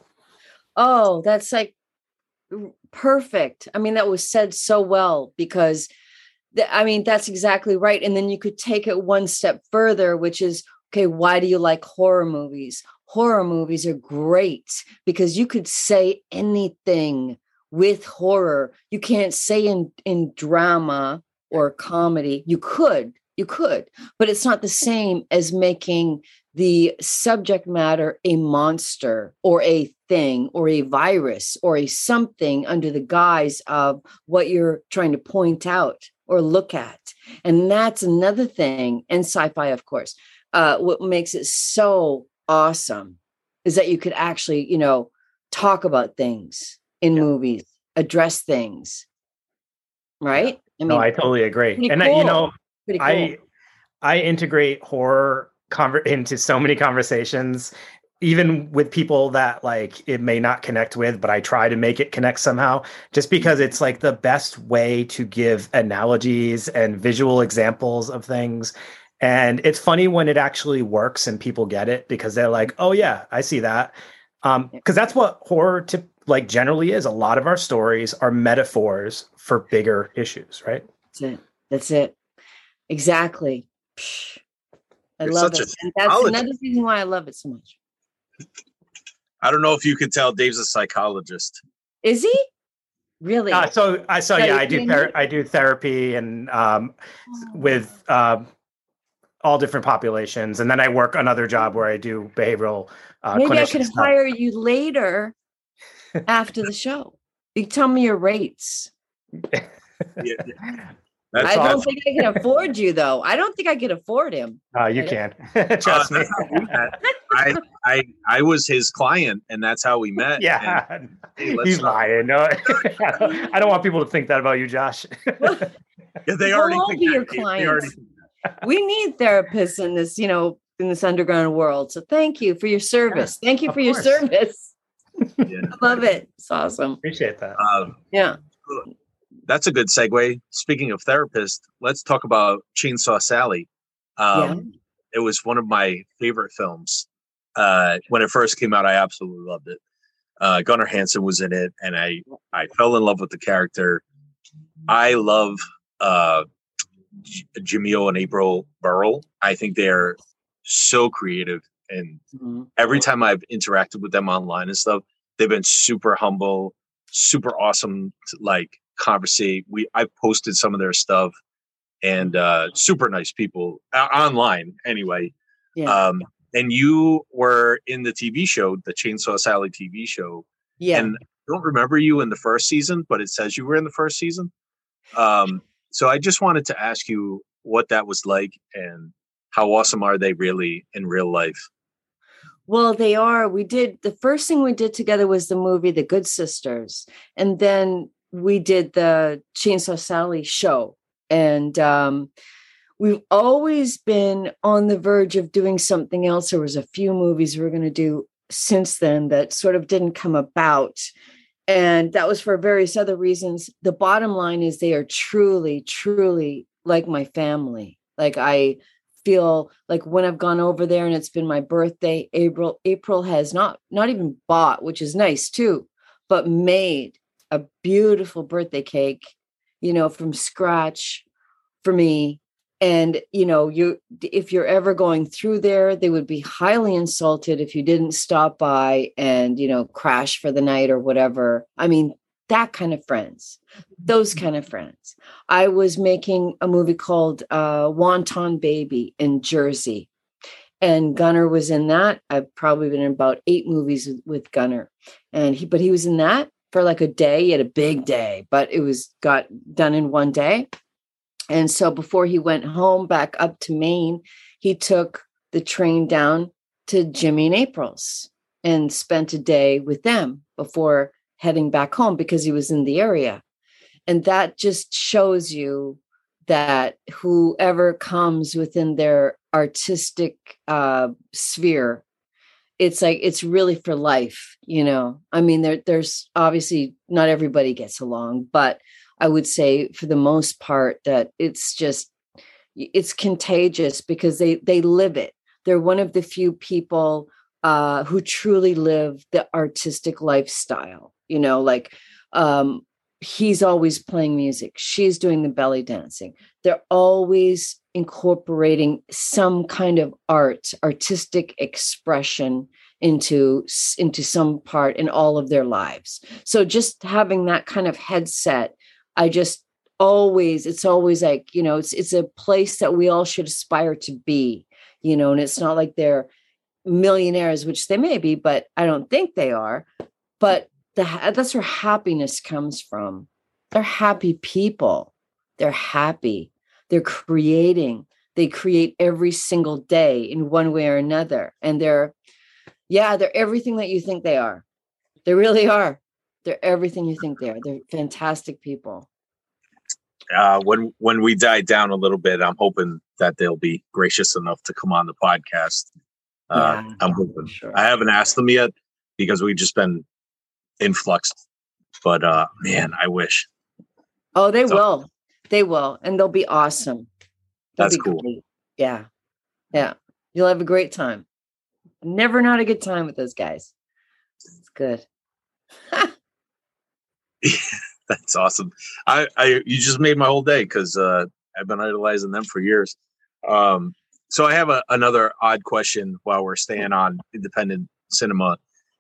Oh, that's like perfect. I mean, that was said so well because I mean, that's exactly right. And then you could take it one step further, which is okay, why do you like horror movies? Horror movies are great because you could say anything with horror. You can't say in in drama or comedy. You could, you could, but it's not the same as making the subject matter a monster or a thing or a virus or a something under the guise of what you're trying to point out or look at. And that's another thing, and sci fi, of course. Uh, what makes it so awesome is that you could actually, you know, talk about things in movies, address things, right? I no i totally agree. and uh, you know cool. i i integrate horror conver- into so many conversations even with people that like it may not connect with but i try to make it connect somehow just because it's like the best way to give analogies and visual examples of things and it's funny when it actually works and people get it because they're like oh yeah i see that um because that's what horror tip like generally is a lot of our stories are metaphors for bigger issues right That's it. That's it. Exactly. Psh, I You're love it. And that's another reason why I love it so much. I don't know if you can tell Dave's a psychologist. Is he? Really? Uh, so I so So yeah, I do ther- I do therapy and um, with um, all different populations, and then I work another job where I do behavioral. Uh, Maybe I clinician could stuff. hire you later after the show. You tell me your rates. Yeah, That's I don't think I can afford you though. I don't think I can afford him. Uh, you I can. *laughs* Uh, *laughs* me. that's how we met. I, I I was his client, and that's how we met. And Yeah. *laughs* Hey, He's not- lying. No, I don't want people to think that about you, Josh. yeah, they We'll already think be that. your They- they already think We need therapists in this, you know, in this underground world. So thank you for your service. thank you for your course. service. Yeah. *laughs* I love it. It's awesome. Appreciate that. Um, Yeah. that's a good segue. Speaking of therapist, let's talk about Chainsaw Sally. Um, It was one of my favorite films. Uh, when it first came out, I absolutely loved it. Uh, Gunnar Hansen was in it, and I I fell in love with the character. I love uh, J- Jimmyo and April Burril. I think they're so creative, and Mhm. every time I've interacted with them online and stuff, they've been super humble, super awesome. To, like conversate. We I've posted some of their stuff, and uh, super nice people uh, online. Anyway, Yeah. um, and you were in the TV show, the Chainsaw Sally TV show, yeah. and I don't remember you in the first season, but it says you were in the first season. Um, so I just wanted to ask you what that was like and how awesome are they really in real life? Well, they are. We did the first thing we did together was the movie The Good Sisters. And then we did the Chainsaw Sally show. And um, we've always been on the verge of doing something else. There was a few movies we were going to do since then that sort of didn't come about. And that was for various other reasons. The bottom line is they are truly, truly like my family. Like I feel like when I've gone over there and it's been my birthday, April, April has not not even bought, which is nice too, but made a beautiful birthday cake, you know, from scratch for me. And you know, you if you're ever going through there, they would be highly insulted if you didn't stop by and you know crash for the night or whatever. I mean, that kind of friends, those kind of friends. I was making a movie called uh, Baby in Jersey, and Gunnar was in that. I've probably been in about eight movies with, with Gunnar, and he but he was in that for like a day. He had a big day, but it was got done in one day. And so before he went home back up to Maine, he took the train down to Jimmy and April's and spent a day with them before heading back home because he was in the area. And that just shows you that whoever comes within their artistic uh, sphere, it's like it's really for life, you know. I mean, there, there's obviously not everybody gets along, but I would say for the most part that it's just it's contagious because they they live it. They're one of the few people uh, who truly live the artistic lifestyle. You know, like um, he's always playing music. She's doing the belly dancing. They're always incorporating some kind of art, artistic expression into into some part in all of their lives. So just having that kind of headset, I just always it's always like, you know, it's it's a place that we all should aspire to be, you know, and it's not like they're millionaires which they may be, but I don't think they are. But the that's where happiness comes from. They're happy people. They're happy. They're creating. They create every single day in one way or another. And they're, yeah, they're everything that you think they are. They really are. They're everything you think they are. They're fantastic people. Uh, when when we die down a little bit, I'm hoping that they'll be gracious enough to come on the podcast. Uh, Yeah, I'm hoping. sure. I haven't asked them yet because we've just been influxed. But uh, man, I wish. Oh, they So- will. They will. And they'll be awesome. They'll That's be cool. great. Yeah. Yeah. You'll have a great time. Never not a good time with those guys. It's good. *laughs* *laughs* That's awesome. I, I you just made my whole day because uh, I've been idolizing them for years. Um, so I have a, another odd question while we're staying on independent cinema.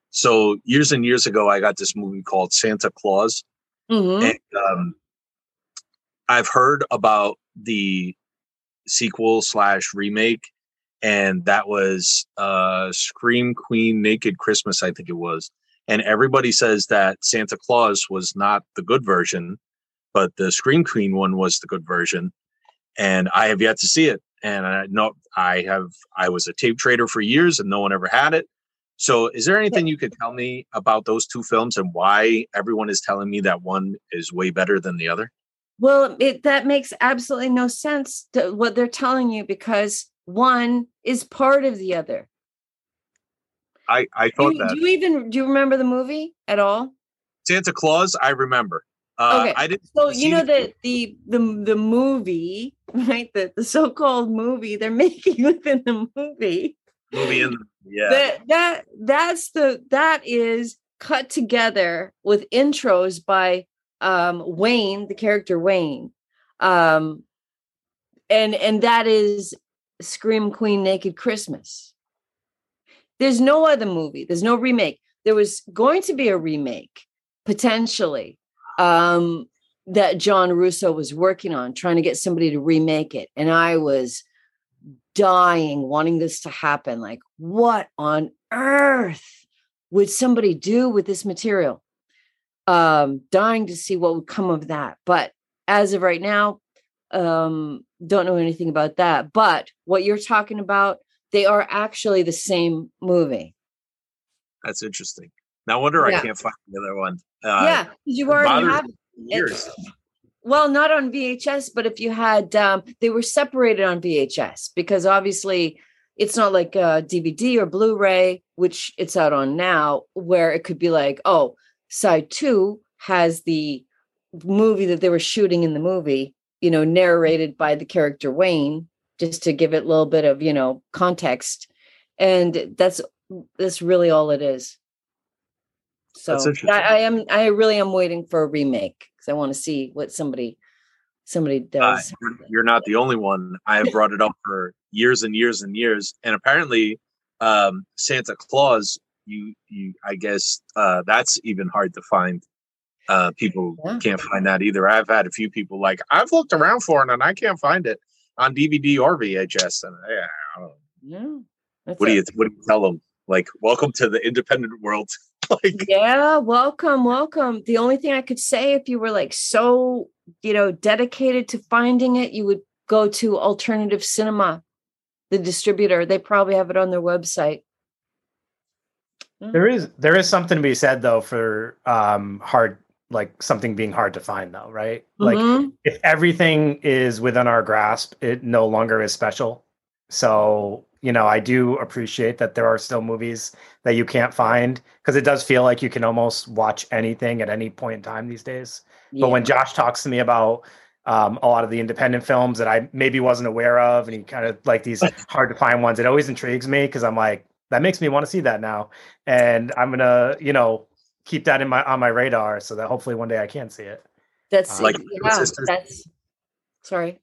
So years and years ago, I got this movie called Santa Claws, Mhm. and um, I've heard about the sequel slash remake, and that was uh, Scream Queen Naked Christmas, I think it was. And everybody says that Santa Claws was not the good version, but the Scream Queen one was the good version, and I have yet to see it. And I know I have I was a tape trader for years, and no one ever had it. So, is there anything you could tell me about those two films and why everyone is telling me that one is way better than the other? Well, it that makes absolutely no sense to what they're telling you because one is part of the other. I I Do you, that do you even do you remember the movie at all? Santa Claws, I remember. Uh, Okay, I didn't. So you know the- the the the the movie, *laughs* right? The the so-called movie they're *laughs* making within the movie. movie in the, yeah. That that that's the that is cut together with intros by um Wayne, the character Wayne. Um and and that is Scream Queen Naked Christmas. There's no other movie. There's no remake. There was going to be a remake potentially um that John Russo was working on trying to get somebody to remake it. And I was dying wanting this to happen. Like what on earth would somebody do with this material? Um dying to see what would come of that. But as of right now um don't know anything about that. But what you're talking about they are actually the same movie That's interesting. No wonder Yeah. I can't find the other one. Uh, yeah you already have Years. Well, not on VHS, but if you had, um, they were separated on VHS because obviously it's not like uh, DVD or Blu-ray, which it's out on now, where it could be like, oh, side two has the movie that they were shooting in the movie, you know, narrated by the character Wayne, just to give it a little bit of, you know, context, and that's that's really all it is. So I, I am, I really am waiting for a remake because I want to see what somebody somebody Uh, does. you're- you're not the only one. I have brought it up for years and years and years, and apparently, um, Santa Claws. You, you. I guess uh, that's even hard to find. Uh, people Yeah. can't find that either. I've had a few people like I've looked around for it and I can't find it on DVD or VHS. And yeah, I don't know. yeah. that's what do you what do you tell them? Like, welcome to the independent world. *laughs* like, Yeah, welcome, welcome. The only thing I could say if you were like so, you know, dedicated to finding it, you would go to Alternative Cinema, the distributor. They probably have it on their website. There is there is something to be said though for um hard like something being hard to find though, right? Like Mhm. if everything is within our grasp, it no longer is special. So, you know, I do appreciate that there are still movies that you can't find because it does feel like you can almost watch anything at any point in time these days. But when Josh talks to me about um, a lot of the independent films that I maybe wasn't aware of, and he kind of like these *laughs* hard to find ones, it always intrigues me because I'm like, that makes me want to see that now, and I'm gonna, you know, keep that in my on my radar so that hopefully one day I can see it. that's uh, Like yeah, Sisters. that's sorry.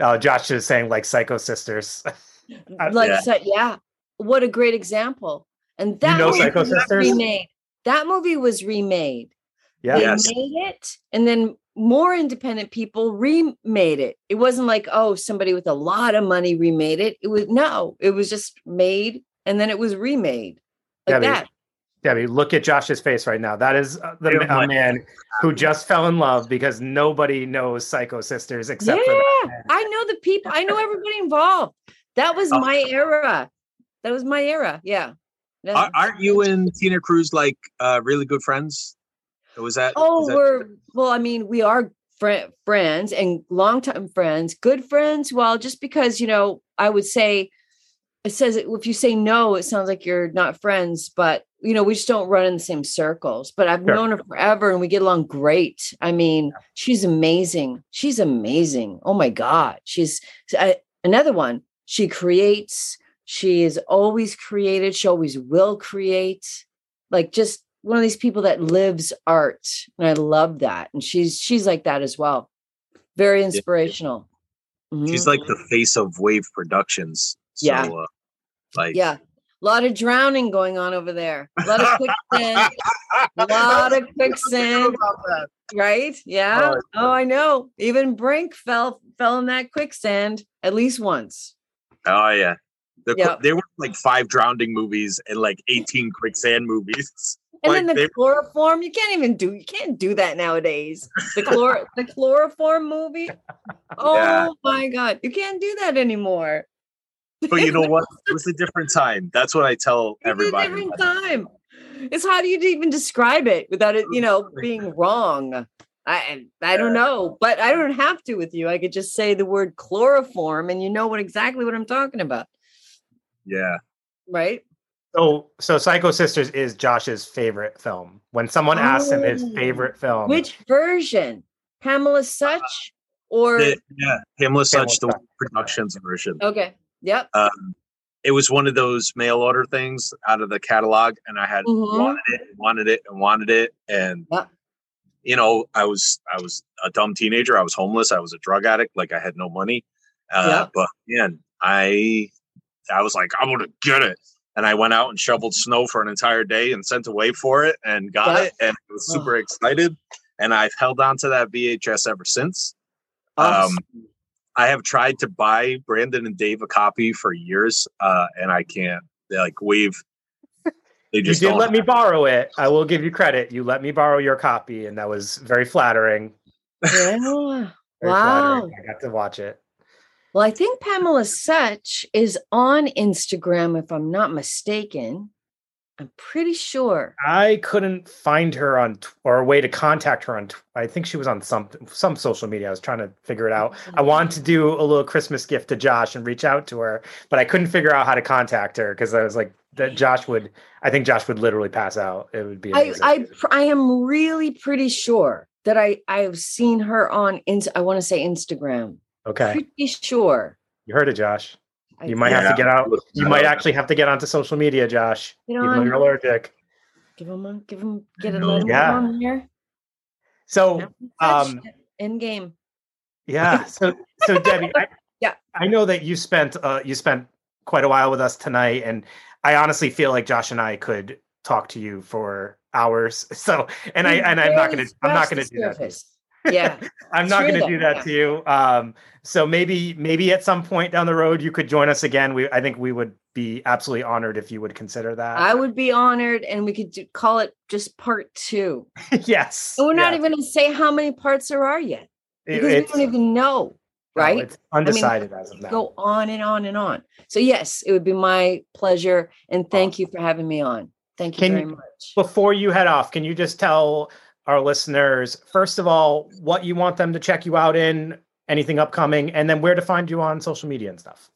Uh, Josh is saying like Psycho Sisters. *laughs* Like Yeah. so- yeah what a great example and that know movie Psycho was Sisters? remade that movie was remade yeah, they Yes. made it and then more independent people remade it it wasn't like oh somebody with a lot of money remade it it was no it was just made and then it was remade like Yeah, that Debbie, look at Josh's face right now. That is uh, the Yeah, a my- man who just fell in love because nobody knows Psycho Sisters except for yeah that. i know the people i know everybody involved that was Oh. my era that was my era yeah Yeah. Ar- aren't you and Tina Krause like uh, really good friends? Was that? Oh, was that- we're well. I mean, we are fri friends and longtime friends, good friends. Well, just because you know, I would say it says if you say no, it sounds like you're not friends. But you know, we just don't run in the same circles. But I've Sure. known her forever, and we get along great. I mean, she's amazing. She's amazing. Oh my god, she's I, another one. She creates. She is always created. She always will create. Like just one of these people that lives art and i love that and she's she's like that as well very inspirational She's Mhm. like the face of Wave Productions. So, Yeah. Uh, like yeah a lot of drowning going on over there a lot of quicksand a lot of quicksand right yeah Oh, oh i know even Brinke fell fell in that quicksand at least once Oh yeah. The, Yep. There were like five drowning movies and like 18 quicksand movies. *laughs* And Like, then the they- chloroform, you can't even do you can't do that nowadays. The chlor the chloroform movie. *laughs* Oh Yeah. my god, you can't do that anymore. But you know what? It was a different time. That's what I tell everybody. *laughs* It's a everybody. different time. It's how do you even describe it without it, you know, being wrong? I I don't know, but I don't have to with you. I could just say the word chloroform, and you know what exactly what I'm talking about, Yeah. right? So, so Psycho Sisters is Josh's favorite film. When someone asks him his Oh. favorite film, Which version? Pamela Sutch uh, or The- yeah. Pamela Sutch, the Sutch. productions version. okay? Yep. Um, it was one of those mail order things out of the catalog, and I had Mhm. wanted it, and wanted it, and wanted it, and Yeah. you know, I was I was a dumb teenager. I was homeless. I was a drug addict. Like I had no money. Uh, Yeah. But man, I I was like, I'm gonna get it. And I went out and shoveled snow for an entire day and sent away for it and got it and I was super excited. And I've held on to that VHS ever since. Awesome. Um, I have tried to buy Brandon and Dave a copy for years, uh, and I can't. They like we've. *laughs* They you just did don't let me have- borrow it. I will give you credit. You let me borrow your copy, and that was very flattering. yeah. *laughs* Very Wow. flattering. I got to watch it. Well, I think Pamela Sutch is on Instagram, if I'm not mistaken. I'm pretty sure. I couldn't find her on tw- or a way to contact her on. Tw- I think she was on some some social media. I was trying to figure it out. I mm-hmm. wanted to do a little Christmas gift to Josh and reach out to her, but I couldn't figure out how to contact her because I was like that. Josh would. I think Josh would literally pass out. It would be. I, Amazing. I pr- I am really pretty sure that I I have seen her on ins- I want to say Instagram. okay, Pretty sure. you heard it, Josh. I You might have Yeah. to get out. You might actually have to get onto social media, Josh. Get Even though you're allergic. give him a give him get a little Yeah. on here. So Pamela um, Sutch, End game. Yeah. So so *laughs* Debbie, I, Yeah. I know that you spent uh you spent quite a while with us tonight, and I honestly feel like Josh and I could talk to you for hours. *laughs* So and I and I'm not gonna I'm not gonna the do that. To. Yeah. *laughs* I'm not gonna do that yeah. to you. Um so maybe maybe at some point down the road you could join us again. We I think we would be absolutely honored if you would consider that. I would be honored, and we could do, call it just part two. *laughs* yes. And we're not yes. even going to say how many parts there are yet It- because we don't even know, no, right? it's undecided as of now. Go on and on and on. So yes, it would be my pleasure, and thank you for having me on. Thank you Can very much. before you head off, can you just tell our listeners, first of all, what you want them to check you out in, anything upcoming, and then where to find you on social media and stuff?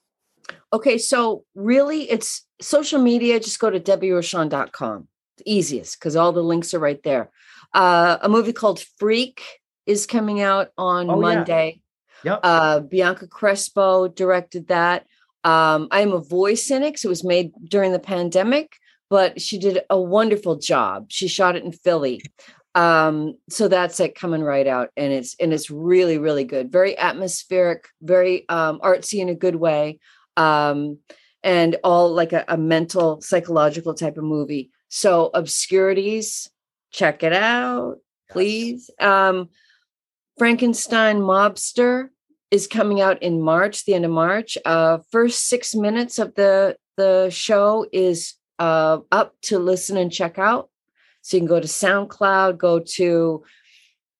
Okay, so really, it's social media. Just go to debbierochon.com. The easiest because all the links are right there. Uh, a movie called Freak is coming out on Oh, yeah. Monday. Yep. Uh, Bianca Crespo directed that. Um, I am a voice in it it was made during the pandemic, but she did a wonderful job. She shot it in Philly. Um, so that's it coming right out, and it's and it's really, really good. Very atmospheric, very um artsy in a good way. Um, and all like a, a mental, psychological type of movie. So obscurities, check it out, please. Um, Frankenstein Mobster is coming out in March, the end of March. Uh, first six minutes of the the show is uh, up to listen and check out. So you can go to SoundCloud, go to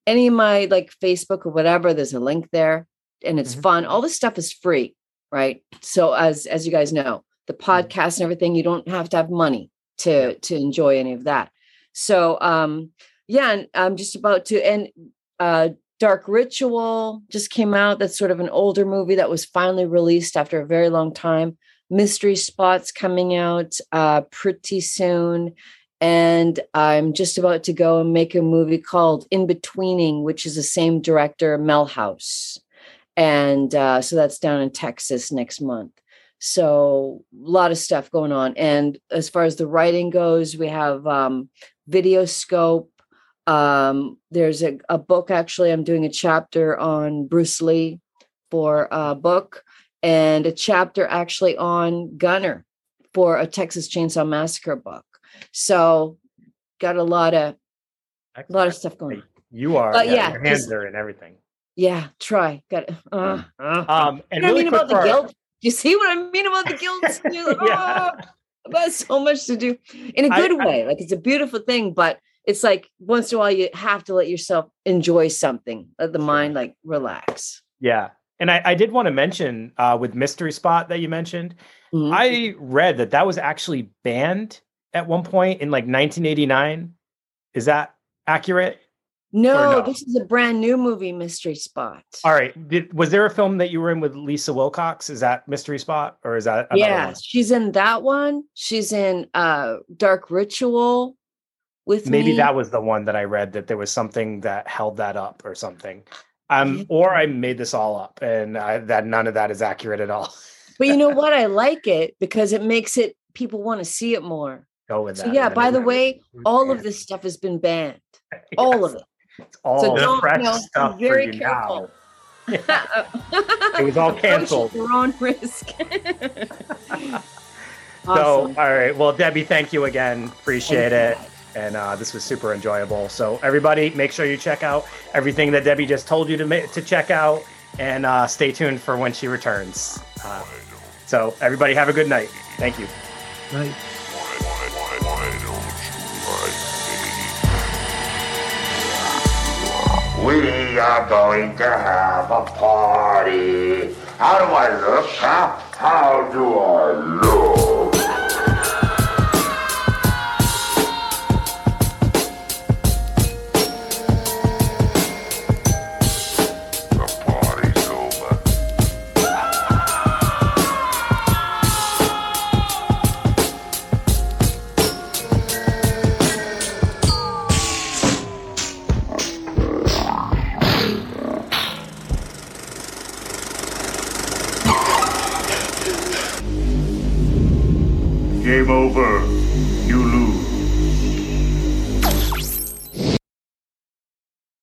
any of my like Facebook or whatever. There's a link there, and it's Mhm. fun. All this stuff is free, right? So as as you guys know, the Mhm. podcast and everything, you don't have to have money to to enjoy any of that. So um yeah, and I'm just about to and uh Dark Ritual just came out. That's sort of an older movie that was finally released after a very long time. Mystery Spots coming out uh pretty soon. And I'm just about to go and make a movie called In Betweening, which is the same director, Mel House. And uh, so that's down in Texas next month. So a lot of stuff going on. And as far as the writing goes, we have um, Videoscope. Um, there's a, a book actually. I'm doing a chapter on Bruce Lee for a book, and a chapter actually on Gunnar for a Texas Chainsaw Massacre book. So got a lot of a lot of stuff going on. You are, But yeah, yeah, your hands are in everything. Yeah, try. Got it. Uh, uh, Um, and you know what I mean about the for our- guilt? You see what I mean about the guilt? *laughs* You're like, *laughs* Yeah. "Oh." about so much to do in a good I- way. like it's a beautiful thing, but it's like once in a while you have to let yourself enjoy something, let the mind like relax. Yeah. And I, I did want to mention uh, with Mystery Spot that you mentioned, Mhm. I read that that was actually banned at one point in like 1989. Is that accurate? no, no? this is a brand new movie, Mystery Spot. All right. Did, was there a film that you were in with Lisa Wilcox? Is that Mystery Spot or is that yeah, one? she's in that one. She's in uh Dark Ritual with Maybe me. that was the one that I read that there was something that held that up or something. Um, Yeah. or I made this all up and I, that none of that is accurate at all. But you know *laughs* what? I like it because it makes it people want to see it more. Go with that. So yeah, by then the way, all of this stuff has been banned. *laughs* All of it. It's all So don't fresh you know, stuff be very for you careful. now. *laughs* it was all canceled. Your own risk. *laughs* So, Awesome. all right. Well, Debbie, thank you again. Appreciate Thank it. you. And uh, this was super enjoyable. So, everybody, make sure you check out everything that Debbie just told you to ma- to check out, and uh, stay tuned for when she returns. Uh, so, everybody, have a good night. Thank you. We are going to have a party. Uh, how do I look, huh? How do I look?